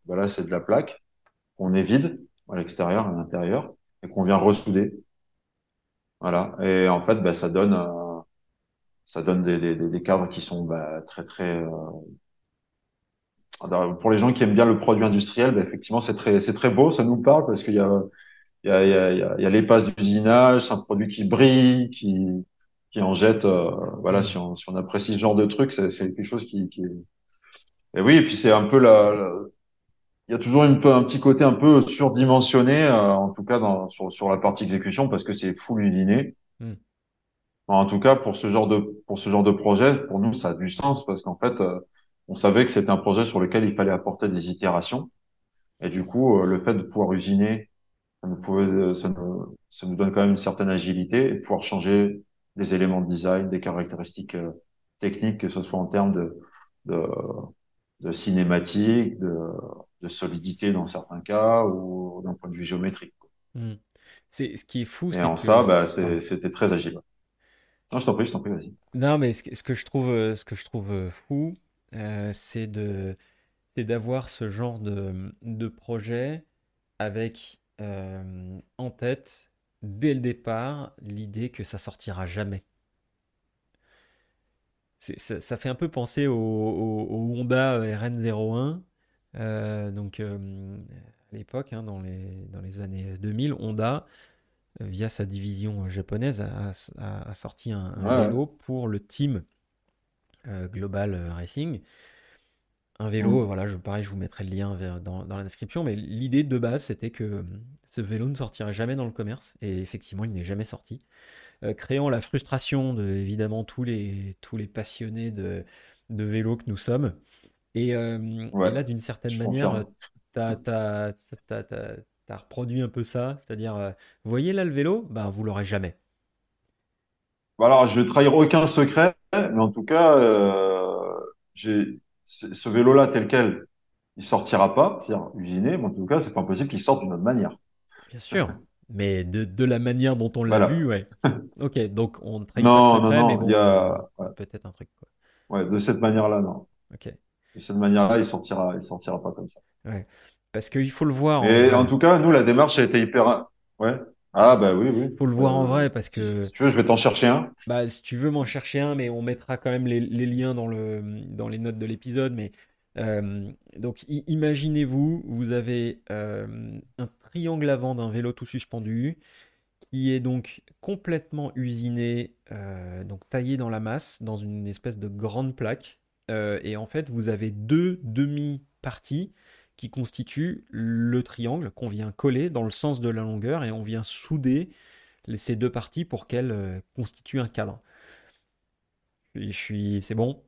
Speaker 2: voilà, c'est de la plaque qu'on est vide à l'extérieur, à l'intérieur, et qu'on vient ressouder. Voilà. Et en fait, bah, ça donne, euh, ça donne des, des, des cadres qui sont bah, très, très. euh, alors, pour les gens qui aiment bien le produit industriel, bah, effectivement, c'est très, c'est très beau. Ça nous parle parce qu'il y a, il y a, il y a, il y a, d'usinage, c'est un produit qui brille, qui, qui en jette. euh, voilà,
Speaker 1: Hmm.
Speaker 2: si on, si on apprécie ce genre de truc, c'est c'est quelque chose qui, qui... Et oui, et puis c'est un peu la, la- il y a toujours une, un petit côté un peu surdimensionné, euh, en tout cas dans, sur, sur la partie exécution, parce que c'est full usiné.
Speaker 1: Hmm.
Speaker 2: En tout cas, pour ce genre de, pour ce genre de projet, pour nous, ça a du sens parce qu'en fait, euh, on savait que c'était un projet sur lequel il fallait apporter des itérations. Et du coup, euh, le fait de pouvoir usiner, ça nous pouvait, euh, ça nous, ça nous donne quand même une certaine agilité et pouvoir changer des éléments de design, des caractéristiques euh, techniques, que ce soit en termes de, de, de cinématique, de, de solidité dans certains cas ou d'un point de vue géométrique.
Speaker 1: Hmm. C'est, ce qui est fou,
Speaker 2: Et
Speaker 1: c'est
Speaker 2: en ça, bah, c'était très agile. Non, je t'en prie, je t'en prie, vas-y.
Speaker 1: Non, mais ce que, ce que je trouve, euh, ce que je trouve euh, fou, euh, c'est de, c'est d'avoir ce genre de, de projet avec euh, en tête, dès le départ, l'idée que ça sortira jamais. Ça, ça fait un peu penser au, au- au Honda RN01. euh, donc, euh, à l'époque, hein, dans les, dans les années 2000, Honda, euh, via sa division japonaise, a, a- a sorti un, un
Speaker 2: Ouais, ouais.
Speaker 1: vélo pour le team euh, Global Racing. Un vélo,
Speaker 2: Mm.
Speaker 1: voilà, je, pareil, je vous mettrai le lien vers- dans, dans la description, mais l'idée de base, c'était que euh, ce vélo ne sortirait jamais dans le commerce, et effectivement, il n'est jamais sorti, euh, créant la frustration de, évidemment, tous les, tous les passionnés de, de vélo que nous sommes. Et, euh, et là, d'une certaine manière, t'as- t'as reproduit un peu ça, c'est-à-dire, euh, vous voyez là le vélo, ben, vous l'aurez jamais.
Speaker 2: Bon, alors, je vais trahir aucun secret, mais en tout cas, euh, ce vélo-là tel quel, il sortira pas, c'est-à-dire usiné, mais en tout cas, c'est pas impossible qu'il sorte d'une autre manière.
Speaker 1: Bien sûr, mais de, de la manière dont on l'a vu, ouais. Ok, donc on ne trahit pas de
Speaker 2: Non, non,
Speaker 1: secret, mais
Speaker 2: il y a,
Speaker 1: peut-être un truc, quoi.
Speaker 2: ouais, de cette manière-là, non.
Speaker 1: Ok,
Speaker 2: De cette manière-là, il sortira, il sortira pas comme ça.
Speaker 1: ouais. Parce qu'il faut le voir en
Speaker 2: Et en tout cas, nous, la démarche a été hyper, ouais. Ah, bah oui, oui.
Speaker 1: faut le voir en
Speaker 2: Euh,
Speaker 1: vrai parce que
Speaker 2: si tu veux, je vais t'en chercher un.
Speaker 1: Bah, si tu veux m'en chercher un, mais on mettra quand même les, les liens dans le, dans les notes de l'épisode. Mais euh, donc, imaginez-vous, vous avez euh, un triangle avant d'un vélo tout suspendu qui est donc complètement usiné, euh, donc taillé dans la masse, dans une espèce de grande plaque. Euh, et en fait, vous avez deux demi-parties qui constituent le triangle qu'on vient coller dans le sens de la longueur et on vient souder ces deux parties pour qu'elles euh, constituent un cadre. Je suis, c'est bon?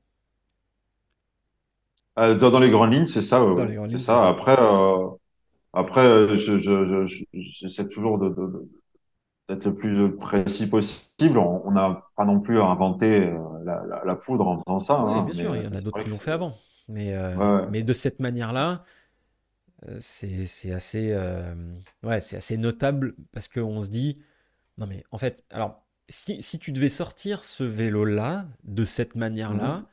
Speaker 2: Dans, dans les grandes lignes, c'est ça, ouais,
Speaker 1: lignes,
Speaker 2: ça. Après, après, euh, je, je, je, j'essaie toujours de, de, de- d'être le plus précis possible. On n'a pas non plus inventé euh, la, la, la poudre en faisant ça,
Speaker 1: Oui,
Speaker 2: hein,
Speaker 1: bien sûr,
Speaker 2: euh,
Speaker 1: il y en a
Speaker 2: c'est
Speaker 1: d'autres qui l'ont fait avant. Mais, euh,
Speaker 2: ouais,
Speaker 1: mais de cette manière-là, euh, c'est, c'est assez, euh, ouais, c'est assez notable parce qu'on se dit, non mais en fait, alors, si, si tu devais sortir ce vélo-là de cette manière-là,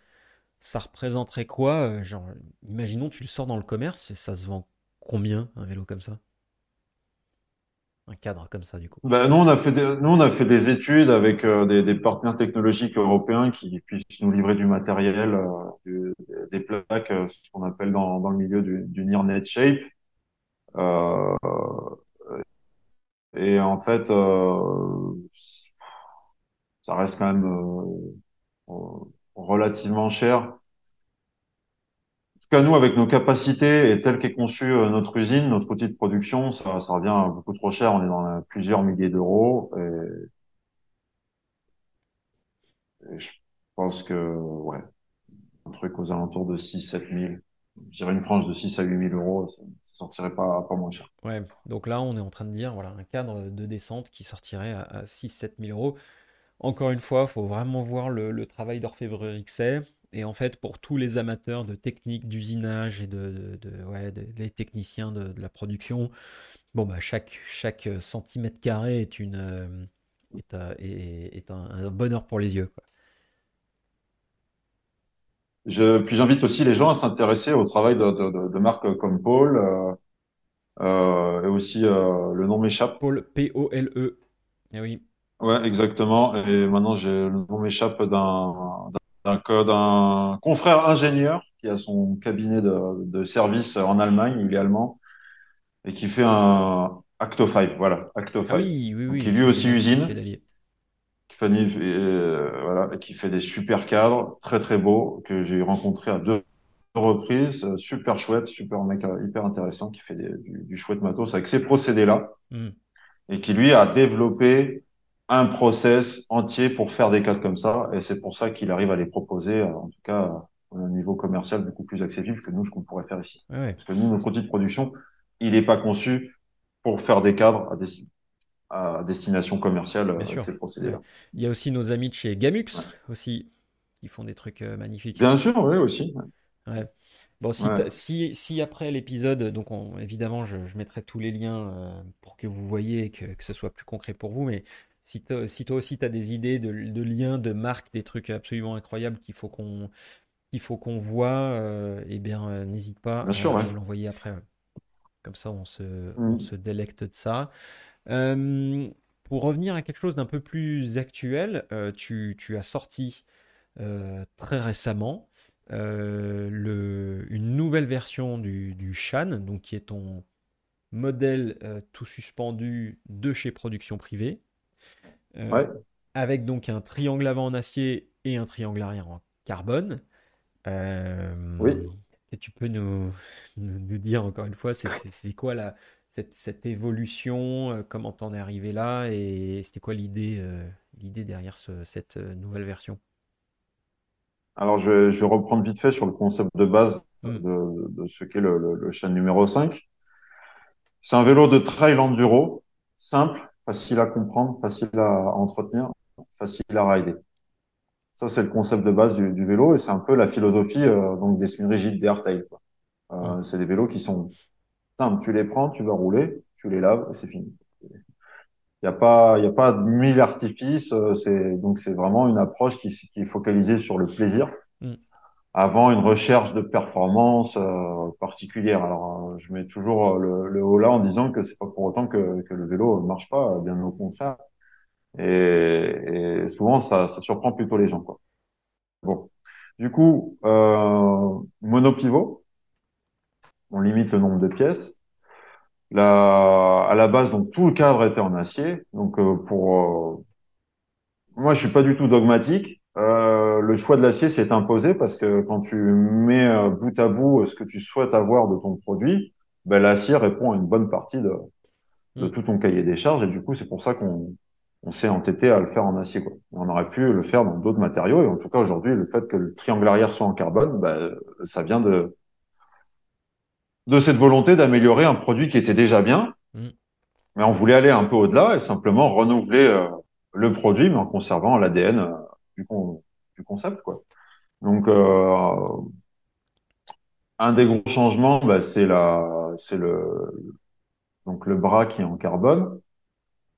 Speaker 1: ça représenterait quoi? euh, Genre, imaginons, tu le sors dans le commerce, ça se vend combien un vélo comme ça? Un cadre comme ça, du coup.
Speaker 2: Ben, nous, on a fait des, nous, on a fait des études avec euh, des, partenaires technologiques européens qui puissent nous livrer du matériel, euh, des plaques, euh, ce qu'on appelle dans, le milieu du, du near net shape. Et en fait, ça reste quand même relativement cher. Nous, avec nos capacités et tel qu'est conçue notre usine, notre outil de production, ça, ça revient beaucoup trop cher. On est dans plusieurs milliers d'euros. Et, je pense que, ouais, un truc aux alentours de 6-7 000. Je dirais une frange de 6 à 8 000 euros, ça, ça sortirait pas, moins cher.
Speaker 1: Ouais, donc là, on est en train de dire, voilà, un cadre de descente qui sortirait à, à 6-7 000 euros. Encore une fois, il faut vraiment voir le, le travail d'orfèvrerie que c'est. Et en fait, pour tous les amateurs de technique, d'usinage et de, de, de- ouais, de- les techniciens de, la production, bon, bah, chaque, chaque centimètre carré est, une, euh, est, un, est- est un- un bonheur pour les yeux, quoi.
Speaker 2: Je, puis j'invite aussi les gens à s'intéresser au travail de, marques comme Paul, euh, euh, et aussi le nom m'échappe.
Speaker 1: Paul, P-O-L-E. Eh oui.
Speaker 2: Ouais, exactement. Et maintenant, j'ai le nom m'échappe d'un d'un co- d'un confrère ingénieur qui a son cabinet de, de service en Allemagne, il est allemand, et qui fait un Acto 5, voilà, Acto
Speaker 1: Ah
Speaker 2: 5.
Speaker 1: oui, oui,
Speaker 2: Donc,
Speaker 1: oui,
Speaker 2: qui lui aussi usine, qui fait, euh, voilà, et qui fait des super cadres, très très beaux, que j'ai rencontré à deux reprises, super chouette, super mec euh, hyper intéressant, qui fait des- du, du chouette matos avec ces procédés-là,
Speaker 1: Hmm.
Speaker 2: et qui lui a développé un process entier pour faire des cadres comme ça, et c'est pour ça qu'il arrive à les proposer, euh, en tout cas, à un niveau commercial beaucoup plus accessible que nous, ce qu'on pourrait faire ici.
Speaker 1: Ouais,
Speaker 2: Parce que nous, notre outil de production, il n'est pas conçu pour faire des cadres à, des- à destination commerciale
Speaker 1: bien
Speaker 2: euh, avec
Speaker 1: sûr.
Speaker 2: ces procédés-là.
Speaker 1: Il y a aussi nos amis de chez Gamux
Speaker 2: Ouais.
Speaker 1: aussi, qui font des trucs euh, magnifiques.
Speaker 2: Bien sûr, oui, aussi.
Speaker 1: Ouais. Bon, si,
Speaker 2: Ouais,
Speaker 1: si, si après l'épisode, donc on- évidemment, je, je mettrai tous les liens euh, pour que vous voyez et que, que ce soit plus concret pour vous, mais si, toi- si toi aussi tu as des idées de, de liens, de marques, des trucs absolument incroyables qu'il faut qu'on qu'il faut qu'on voit, euh, eh bien, euh, n'hésite pas
Speaker 2: bien sûr,
Speaker 1: à
Speaker 2: ouais.
Speaker 1: nous l'envoyer après. ouais. Comme ça, on se, on
Speaker 2: Mm.
Speaker 1: se délecte de ça. Euh, pour revenir à quelque chose d'un peu plus actuel, euh, tu, tu as sorti euh, très récemment le- une nouvelle version du, du Shan, donc qui est ton modèle tout suspendu de chez Production Privée, euh,
Speaker 2: Ouais,
Speaker 1: avec donc un triangle avant en acier et un triangle arrière en carbone.
Speaker 2: oui.
Speaker 1: Euh, et tu peux nous, nous, nous dire encore une fois, c'est quoi la, cette, cette évolution, euh, comment t'en es arrivé là et c'était quoi l'idée l'idée derrière ce- cette nouvelle version?
Speaker 2: Alors, je vais, je vais reprendre vite fait sur le concept de base
Speaker 1: Hmm,
Speaker 2: de, de ce qu'est le, le, le chaîne numéro 5. C'est un vélo de trail enduro, simple, facile à comprendre, facile à entretenir, facile à rider. Ça, c'est le concept de base du, du vélo et c'est un peu la philosophie euh, donc des semi-rigides, des hardtail. Euh, c'est des vélos qui sont simples. Tu les prends, tu vas rouler, tu les laves et c'est fini. Il n'y a pas, il y a pas de mille artifices. euh, c'est donc c'est vraiment une approche qui, qui est focalisée sur le plaisir. Avant une recherche de performance euh, particulière. Alors, euh, je mets toujours euh, le, le haut là en disant que c'est pas pour autant que, que le vélo marche pas, bien au contraire. Et, et souvent, ça, ça surprend plutôt les gens, quoi. Bon. Du coup, euh, monopivot, on limite le nombre de pièces. La, à la base, donc tout le cadre était en acier. Donc euh, pour euh, moi, je suis pas du tout dogmatique. Euh, le choix de l'acier s'est imposé parce que quand tu mets euh, bout à bout ce que tu souhaites avoir de ton produit, ben, l'acier répond à une bonne partie de, de
Speaker 1: hmm.
Speaker 2: tout ton cahier des charges. Et du coup, c'est pour ça qu'on on s'est entêté à le faire en acier. Quoi. On aurait pu le faire dans d'autres matériaux. Et en tout cas, aujourd'hui, le fait que le triangle arrière soit en carbone, ben, ça vient de, de cette volonté d'améliorer un produit qui était déjà bien.
Speaker 1: Hmm.
Speaker 2: Mais on voulait aller un peu au-delà et simplement renouveler euh, le produit, mais en conservant l'ADN euh, du, con- du concept. Quoi. Donc, euh, un des gros changements, bah, c'est le, le bras qui est en carbone.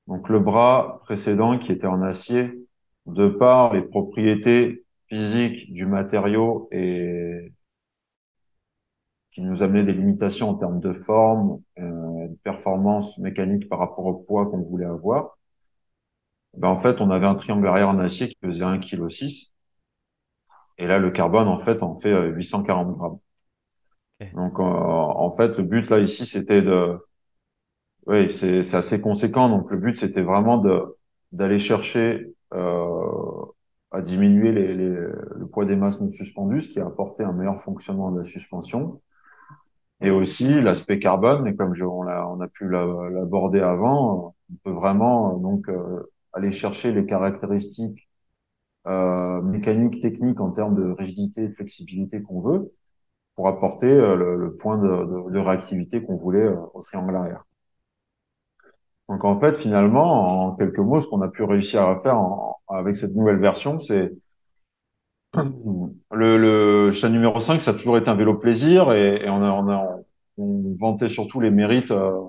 Speaker 2: Donc, le bras précédent qui était en acier, de par les propriétés physiques du matériau et qui nous amenait des limitations en termes de forme, euh, de performance mécanique par rapport au poids qu'on voulait avoir. Ben, en fait, on avait un triangle arrière en acier qui pesait 1,6 kg. Et là, le carbone, en fait, en fait euh, 840 grammes.
Speaker 1: Ok.
Speaker 2: Donc, euh, en fait, le but, là, ici, c'était de... Oui, c'est c'est assez conséquent. Donc, le but, c'était vraiment de d'aller chercher euh, à diminuer les, les, le poids des masses non suspendues, ce qui a apporté un meilleur fonctionnement de la suspension. Et aussi l'aspect carbone, et comme je, on, a, on a pu l'aborder avant, on peut vraiment donc aller chercher les caractéristiques euh, mécaniques, techniques en termes de rigidité de flexibilité qu'on veut pour apporter euh, le, point de, réactivité qu'on voulait euh, au triangle arrière. Donc en fait, finalement, en quelques mots, ce qu'on a pu réussir à faire avec cette nouvelle version, c'est le, le chat numéro 5, ça a toujours été un vélo plaisir et, et on, a, on, a, on, vantait surtout les mérites euh,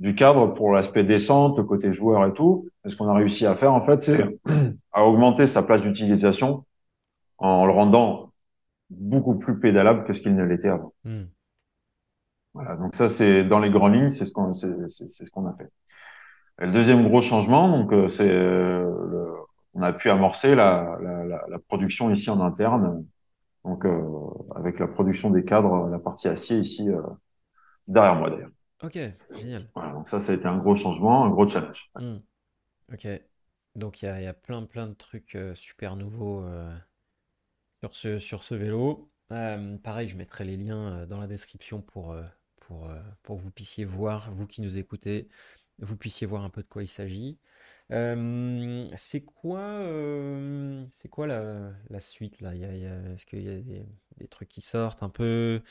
Speaker 2: du cadre pour l'aspect descente, le côté joueur et tout. Et ce qu'on a réussi à faire, en fait, c'est à augmenter sa place d'utilisation en le rendant beaucoup plus pédalable que ce qu'il ne l'était avant. Hmm. Voilà, donc ça, c'est dans les grandes lignes, c'est ce qu'on c'est, c'est, ce qu'on a fait. Et le deuxième gros changement, donc euh, c'est euh, le, on a pu amorcer la, la, la, la, production ici en interne, donc euh, avec la production des cadres, la partie acier ici euh, derrière moi d'ailleurs.
Speaker 1: Ok, génial.
Speaker 2: Voilà, donc ça, ça a été un gros changement, un gros challenge.
Speaker 1: Hmm. Ok, donc il y a, y a, plein plein de trucs euh, super nouveaux euh, sur ce, sur ce vélo. Euh, pareil, je mettrai les liens dans la description pour, pour, pour que vous puissiez voir, vous qui nous écoutez, vous puissiez voir un peu de quoi il s'agit. c'est quoi, c'est quoi la, la, suite là? Est-ce qu'il y a des, des, trucs qui sortent un peu?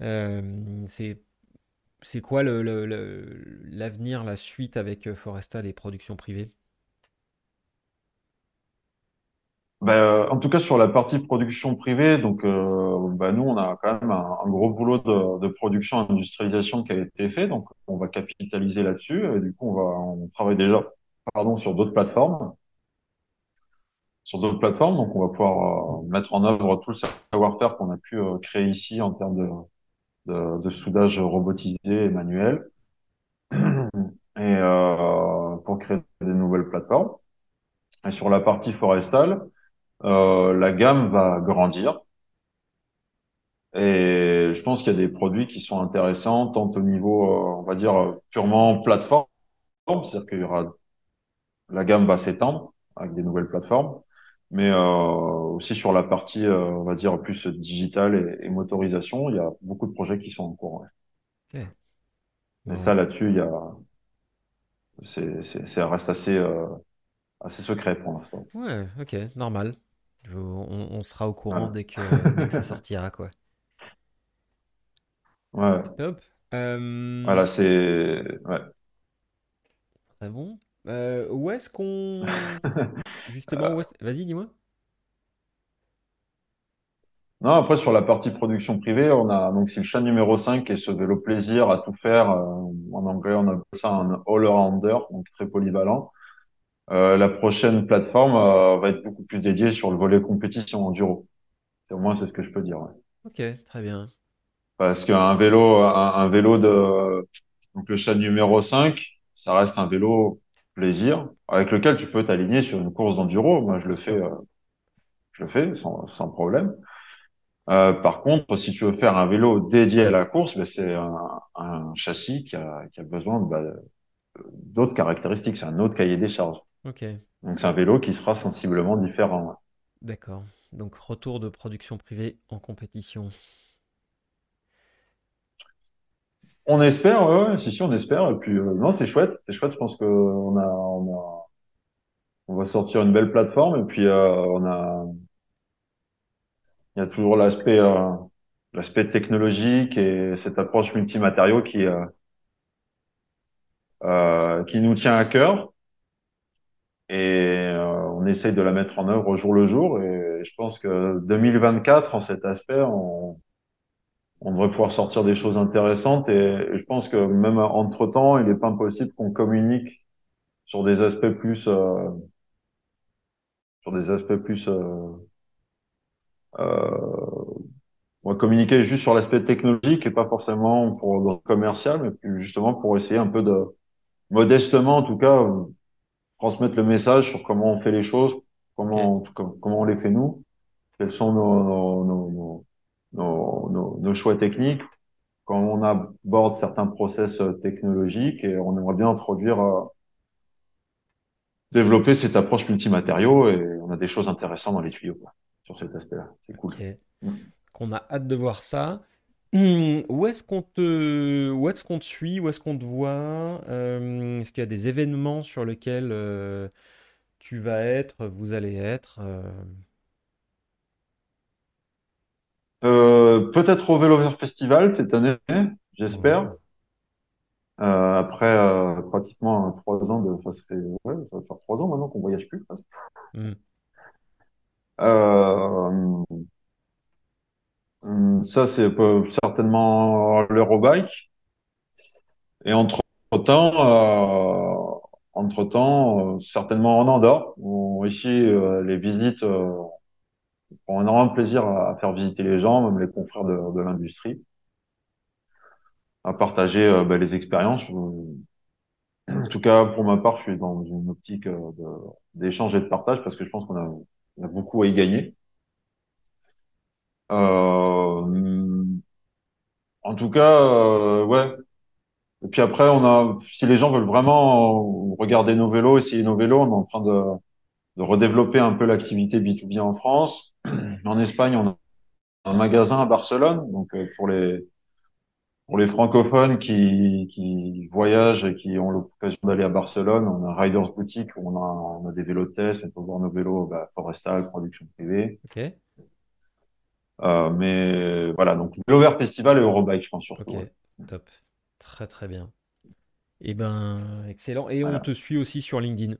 Speaker 1: c'est c'est quoi l'avenir, la suite avec Forestal et production privée?
Speaker 2: Ben, en tout cas, sur la partie production privée, donc euh, ben, nous, on a quand même un, gros boulot de, de production et d'industrialisation qui a été fait, donc on va capitaliser là-dessus. Et du coup, on va, travaille déjà, pardon, sur d'autres plateformes, sur d'autres plateformes, donc on va pouvoir euh, mettre en œuvre tout le savoir-faire qu'on a pu euh, créer ici en termes de, de, soudage robotisé et manuel, et euh, pour créer des nouvelles plateformes. Et sur la partie forestale, euh, la gamme va grandir. Et je pense qu'il y a des produits qui sont intéressants, tant au niveau, euh, on va dire, purement plateforme, c'est-à-dire qu'il y aura, la gamme va s'étendre avec des nouvelles plateformes, mais euh, aussi sur la partie, euh, on va dire, plus digitale et, et, motorisation, il y a beaucoup de projets qui sont en cours. Ouais. Okay. Mais ça, là-dessus, il y a, c'est, c'est, ça reste assez, euh, assez secret pour l'instant.
Speaker 1: Ouais, ok, normal. On, on, sera au courant voilà. dès, que, dès que ça sortira, quoi.
Speaker 2: Ouais.
Speaker 1: Top. Euh...
Speaker 2: Voilà, c'est. Ouais.
Speaker 1: Très bon. Euh, où est-ce qu'on. Justement, où est vas-y, dis-moi.
Speaker 2: Non, après, sur la partie production privée, on a donc c'est le chat numéro 5 qui est ce vélo plaisir à tout faire. Euh, en anglais, on appelle ça un all-rounder, donc très polyvalent. Euh, la prochaine plateforme euh, va être beaucoup plus dédiée sur le volet compétition enduro. Au moins, c'est ce que je peux dire. Ouais.
Speaker 1: Ok, très bien.
Speaker 2: Parce qu'un vélo, un, un, vélo de donc le chat numéro 5, ça reste un vélo plaisir avec lequel tu peux t'aligner sur une course d'enduro. Moi, je le fais, euh, je le fais sans, sans problème. Euh, par contre, si tu veux faire un vélo dédié à la course, ben c'est un, un, châssis qui a, qui a besoin bah, d'autres caractéristiques. C'est un autre cahier des charges. Donc c'est un vélo qui sera sensiblement différent.
Speaker 1: D'accord. Donc retour de production privée en compétition.
Speaker 2: On espère, ouais, si, si, on espère. Et puis, euh, non, c'est chouette. C'est chouette. Je pense qu'on a, on a, on va sortir une belle plateforme. Et puis, euh, on a, il y a toujours l'aspect, euh, l'aspect technologique et cette approche multimatériaux qui, qui nous tient à cœur et on essaye de la mettre en œuvre au jour le jour. Et je pense que 2024, en cet aspect, on, on devrait pouvoir sortir des choses intéressantes. Et, je pense que même entre temps, il n'est pas impossible qu'on communique sur des aspects plus, euh, sur des aspects plus. Euh, euh, on va communiquer juste sur l'aspect technologique et pas forcément pour le commercial, mais plus justement pour essayer un peu de modestement, en tout cas, transmettre le message sur comment on fait les choses, comment, okay. on, comment on les fait nous, quels sont nos, nos, nos, nos, nos choix techniques, quand on aborde certains process technologiques et on aimerait bien introduire développer cette approche multimatériaux et on a des choses intéressantes dans les tuyaux quoi, sur cet aspect-là. C'est cool.
Speaker 1: Ok.
Speaker 2: Mm.
Speaker 1: Qu'on a hâte de voir ça. Hum, où est-ce qu'on te, où est-ce qu'on te suit? Où est-ce qu'on te voit? Euh, est-ce qu'il y a des événements sur lesquels euh, tu vas être, vous allez être? euh,
Speaker 2: Euh, peut-être au Vélo Vert Festival cette année, j'espère. Euh, après euh, pratiquement trois ans de, ça fait, ouais, ça va faire trois ans maintenant qu'on voyage plus Euh, hum, ça c'est certainement l'Eurobike. Et entre-temps, euh, entre-temps, euh, certainement en Andorre, où ici euh, les visites, euh, on a de plaisir à, faire visiter les gens, même les confrères de, de l'industrie, à partager euh, bah, les expériences. En tout cas, pour ma part, je suis dans une optique euh, d'échange et de partage parce que je pense qu'on a, a beaucoup à y gagner. Euh, en tout cas, euh, ouais. Et puis après, on a, si les gens veulent vraiment regarder nos vélos, essayer nos vélos, on est en train de, de redévelopper un peu l'activité B2B en France. En Espagne, on a un magasin à Barcelone, donc euh, pour les pour les francophones qui qui voyagent et qui ont l'occasion d'aller à Barcelone, on a un Riders Boutique où on a on a des vélos tests, on peut voir nos vélos bah, Forestal, production privée.
Speaker 1: ok,
Speaker 2: Euh, mais voilà, donc Vélo Vert Festival et Eurobike, je pense surtout.
Speaker 1: ok,
Speaker 2: ouais.
Speaker 1: top. Très très bien. Eh ben, excellent. Et on te suit aussi sur LinkedIn.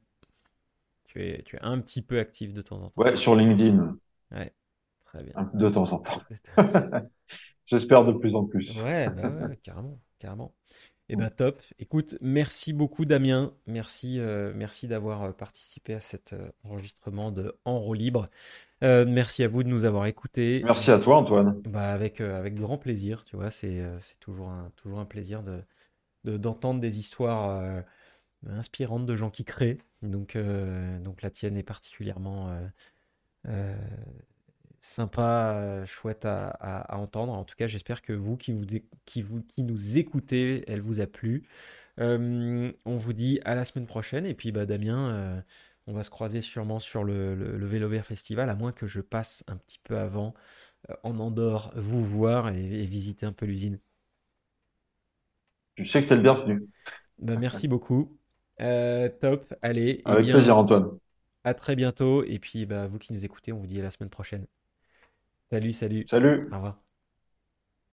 Speaker 1: Tu es, tu es un petit peu actif de temps en temps.
Speaker 2: Ouais, sur LinkedIn,
Speaker 1: Ouais, très bien.
Speaker 2: de temps en temps. J'espère de plus en plus.
Speaker 1: Ouais, bah ouais, carrément, carrément. Eh ben top. Écoute, merci beaucoup Damien. Merci, euh, merci d'avoir euh, participé à cet euh, enregistrement de En roue libre. Euh, merci à vous de nous avoir écoutés.
Speaker 2: Merci à toi, Antoine.
Speaker 1: Bah avec, euh, avec grand plaisir, tu vois, c'est toujours un, toujours un plaisir de, de- d'entendre des histoires inspirantes de gens qui créent. Donc, euh, donc la tienne est particulièrement euh, euh, sympa, chouette à, à- à entendre. En tout cas, j'espère que vous qui, vous, dé- qui, vous, qui nous écoutez, elle vous a plu. On vous dit à la semaine prochaine. Et puis, bah, Damien, on va se croiser sûrement sur le, le, le Vélo Vert Festival, à moins que je passe un petit peu avant en Andorre vous voir et, et visiter un peu l'usine.
Speaker 2: Tu sais que tu es le bienvenu.
Speaker 1: Bah, merci beaucoup. Euh, top. Allez, eh
Speaker 2: Avec plaisir, Antoine.
Speaker 1: à très bientôt. Et puis, bah, vous qui nous écoutez, on vous dit à la semaine prochaine. Salut, salut.
Speaker 2: Salut.
Speaker 1: Au revoir.